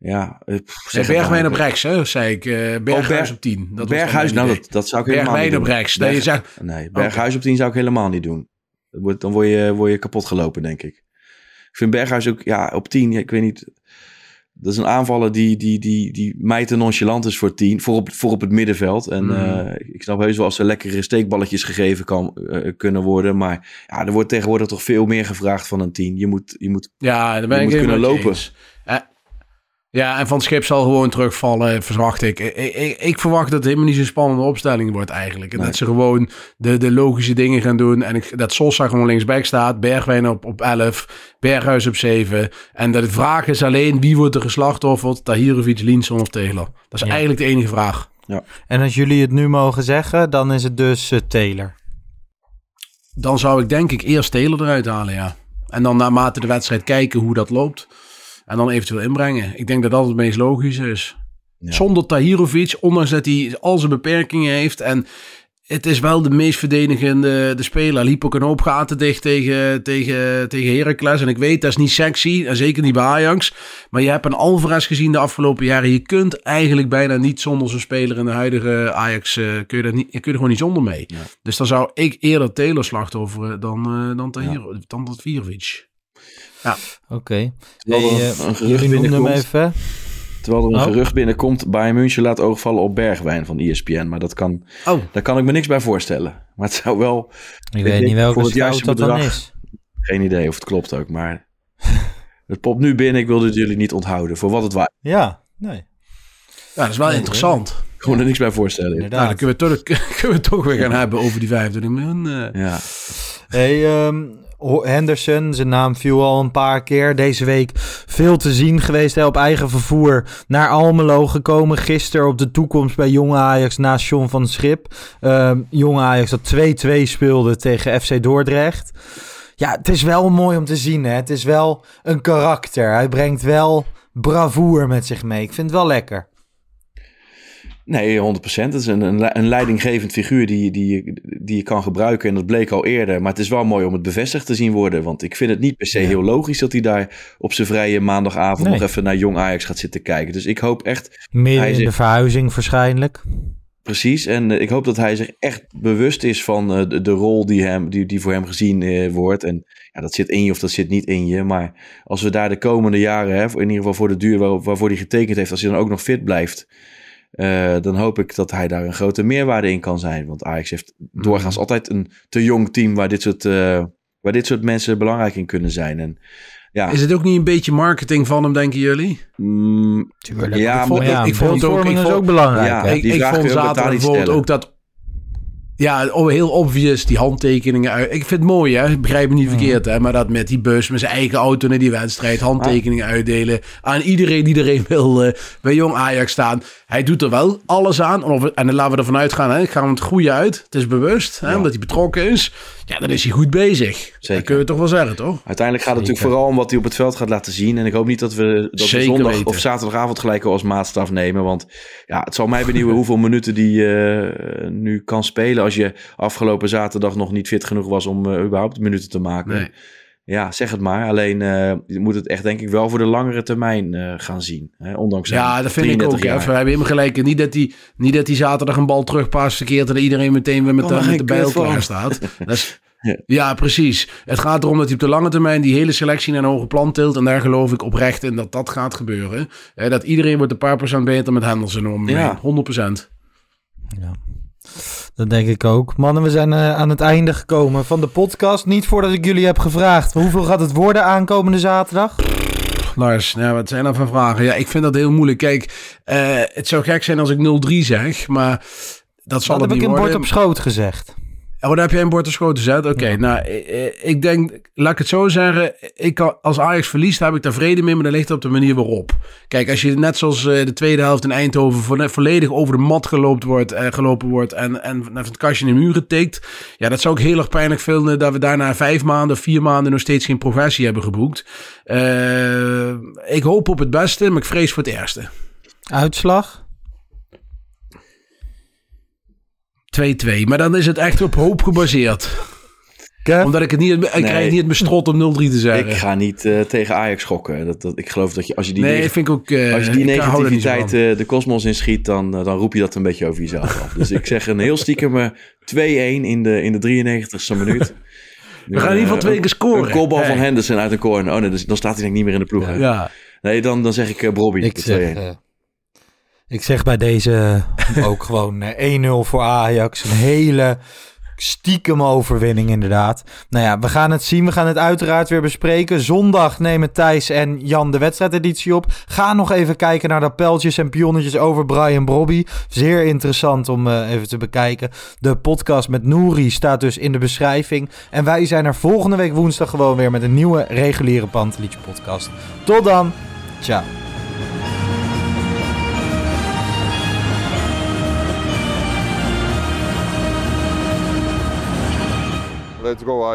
Ja, eh, zeg Bergwijn maar. op rechts, hè, zei ik. eh Berghuis Berg- op 10. Dat Berghuis, nou, dat, dat zou ik helemaal Bergwijn niet op rechts. Berg- zegt, Nee, Berghuis op 10 zou ik helemaal niet doen. Dan word je, word je kapot gelopen, denk ik. Ik vind Berghuis ook, ja, op 10, ja, ik weet niet. Dat is een aanvaller die, die, die, die mij te nonchalant is voor 10, voor op, voor op het middenveld. En Mm. eh, ik snap heus wel als er lekkere steekballetjes gegeven kan, kunnen worden. Maar ja, er wordt tegenwoordig toch veel meer gevraagd van een 10. Je moet, je moet Ja, daar ben Je ik moet kunnen lopen. eens. Ja, en Van Schip zal gewoon terugvallen, verwacht ik. Ik, ik. ik verwacht dat het helemaal niet zo'n spannende opstelling wordt eigenlijk. En Nee. dat ze gewoon de, de logische dingen gaan doen. En ik, dat Sosa gewoon linksback staat. Bergwijn op, op 11. Berghuis op 7. En dat de vraag is alleen wie wordt er geslachtofferd? Tahirovic, Linson of Taylor? Dat is Ja. eigenlijk de enige vraag. En als jullie het nu mogen zeggen, dan is het dus eh, Taylor. Dan zou ik denk ik eerst Taylor eruit halen, ja. En dan naarmate de wedstrijd kijken hoe dat loopt. En dan eventueel inbrengen. Ik denk dat dat het meest logisch is. Ja. Zonder Tahirovic, ondanks dat hij al zijn beperkingen heeft. En het is wel de meest verdedigende de speler. Liep ook een hoop gaten dicht tegen, tegen, tegen Heracles. En ik weet, dat is niet sexy. En zeker niet bij Ajax. Maar je hebt een Alvarez gezien de afgelopen jaren. Je kunt eigenlijk bijna niet zonder zo'n speler in de huidige Ajax. eh, kun, je dat niet, je er gewoon niet zonder mee. Ja. Dus dan zou ik eerder Taylor slachtofferen dan, eh dan, Tahiro, dan Tahirovic. Oké. Hey, er eh, een gerucht jullie noemden even. Terwijl er een Oh. gerucht binnenkomt, Bayern München laat oogvallen op Bergwijn van ESPN. Maar dat kan, Oh, daar kan ik me niks bij voorstellen. Maar het zou wel, Ik weet niet welke voor het juiste dat dan is. geen idee of het klopt ook. Maar het popt nu binnen, ik wilde het jullie niet onthouden. Voor wat het waard. Ja, nee. ja, dat is wel Nee, interessant. Ik kon er niks bij voorstellen. Inderdaad. Nou, dan kunnen we, toch, kunnen we toch weer gaan hebben over die 25 miljoen. eh. Ja. Hey, ehm, Ho- Henderson, zijn naam viel al een paar keer. Deze week veel te zien geweest hè, op eigen vervoer naar Almelo gekomen. Gisteren op de toekomst bij Jong Ajax naast John van Schip. Ehm Jong Ajax dat 2-2 speelde tegen FC Dordrecht. Ja, het is wel mooi om te zien. Hè. Het is wel een karakter. Hij brengt wel bravoer met zich mee. Ik vind het wel lekker. Nee, 100%. Het is een, een, een leidinggevend figuur die, die, die je kan gebruiken. En dat bleek al eerder. Maar het is wel mooi om het bevestigd te zien worden. Want ik vind het niet per se Ja. heel logisch dat hij daar op zijn vrije maandagavond Nee. nog even naar Jong Ajax gaat zitten kijken. Dus ik hoop echt Hij in de verhuizing waarschijnlijk. Precies, en eh, ik hoop dat hij zich echt bewust is van eh, de, de rol die, hem, die, die voor hem gezien eh, wordt. En ja, dat zit in je of dat zit niet in je. Maar als we daar de komende jaren, hè, in ieder geval voor de duur waar, waarvoor hij getekend heeft, als hij dan ook nog fit blijft, eh, dan hoop ik dat hij daar een grote meerwaarde in kan zijn. Want Ajax heeft doorgaans altijd een te jong team waar dit soort, eh, waar dit soort mensen belangrijk in kunnen zijn. En ja, Is het ook niet een beetje marketing van hem, denken jullie? mm, Tuurlijk. Ja, ik vond, Maar ja, ik, ik vond het ook, ik is ook belangrijk. Ja, hè? ik, ik vond zaterdag bijvoorbeeld stellen. ook dat... Ja, heel obvious, die handtekeningen uit. Ik vind het mooi, hè. Ik begrijp me niet verkeerd, hè. Maar dat met die bus, met zijn eigen auto naar die wedstrijd, handtekeningen uitdelen. Aan iedereen die erin wil eh, bij Jong Ajax staan. Hij doet er wel alles aan. En, of, en dan laten we ervan uitgaan, hè. Ik ga hem het goede uit. Het is bewust, hè, Ja. omdat hij betrokken is. Ja, dan is hij goed bezig. Zeker. Dat kun je toch wel zeggen, toch? Uiteindelijk gaat het Zeker. natuurlijk vooral om wat hij op het veld gaat laten zien. En ik hoop niet dat we, dat we zondag weten. of zaterdagavond gelijk al als maatstaf nemen. Want ja, het zal mij benieuwen hoeveel minuten die eh, nu kan spelen. Als je afgelopen zaterdag nog niet fit genoeg was om eh, überhaupt minuten te maken. Nee. Ja, zeg het maar. Alleen eh, je moet het echt denk ik wel voor de langere termijn eh, gaan zien. Hè? Ondanks Ja, dat vind ik 33 ook. Ja. jaar. We hebben helemaal gelijk. Niet dat hij niet dat die zaterdag een bal terugpast verkeerd en dat iedereen meteen weer met, Kan de, met de bijl klaar staat. Dat is, Ja. ja. precies. Het gaat erom dat hij op de lange termijn die hele selectie naar een hoger plan tilt. En daar geloof ik oprecht in dat dat gaat gebeuren. Eh, dat iedereen wordt een paar procent beter met Henderson om. Ja. Ja. 100 procent. Dat denk ik ook. Mannen, we zijn eh, aan het einde gekomen van de podcast. Niet voordat ik jullie heb gevraagd. Hoeveel gaat het worden aankomende zaterdag? Lars, nou, wat zijn er van vragen? Ja, ik vind dat heel moeilijk. Kijk, eh, het zou gek zijn als ik 0-3 zeg, maar dat zal Dat heb het ik niet worden. bord op schoot gezegd. Oh, daar heb jij een bord gezet? Oké, nou, eh, eh, ik denk, laat ik het zo zeggen. Ik kan, als Ajax verliest, heb ik daar vrede mee, maar dat ligt op de manier waarop. Kijk, als je net zoals eh, de tweede helft in Eindhoven vo- volledig over de mat geloopt wordt, eh, gelopen wordt en, en van het kastje in de muur getikt. Ja, dat zou ik heel erg pijnlijk vinden dat we daarna vijf maanden, vier maanden nog steeds geen progressie hebben geboekt. Ik hoop op het beste, maar ik vrees voor het ergste. Uitslag? 2-2, maar dan is het echt op hoop gebaseerd. Kev? Omdat ik het niet, ik Nee. krijg niet het bestrot om 0-3 te zeggen. Ik ga niet eh, tegen Ajax schokken. Dat, dat, ik geloof dat je als je die, nee, neg- vind ik ook. eh, als je die negativiteit eh, de kosmos inschiet, dan, dan roep je dat een beetje over jezelf af. Dus ik zeg een heel stiekem eh, 2-1 in de, in de 93ste minuut. We gaan in ieder geval twee keer scoren. Een kopbal van. Henderson uit een corner. Oh nee, dus, dan staat hij denk ik niet meer in de ploeg. Ja. Nee, dan, dan zeg ik uh, Bobby. Ik de zeg, 2-1. Ik zeg bij deze ook gewoon eh, 1-0 voor Ajax. Een hele stiekem overwinning inderdaad. Nou ja, we gaan het zien. We gaan het uiteraard weer bespreken. Zondag nemen Thijs en Jan de wedstrijdeditie op. Ga nog even kijken naar de pijltjes en pionnetjes over Brian Brobby. Zeer interessant om eh, even te bekijken. De podcast met Nouri staat dus in de beschrijving. En wij zijn er volgende week woensdag gewoon weer met een nieuwe reguliere Pantelietje podcast. Tot dan. Ciao. Let's go.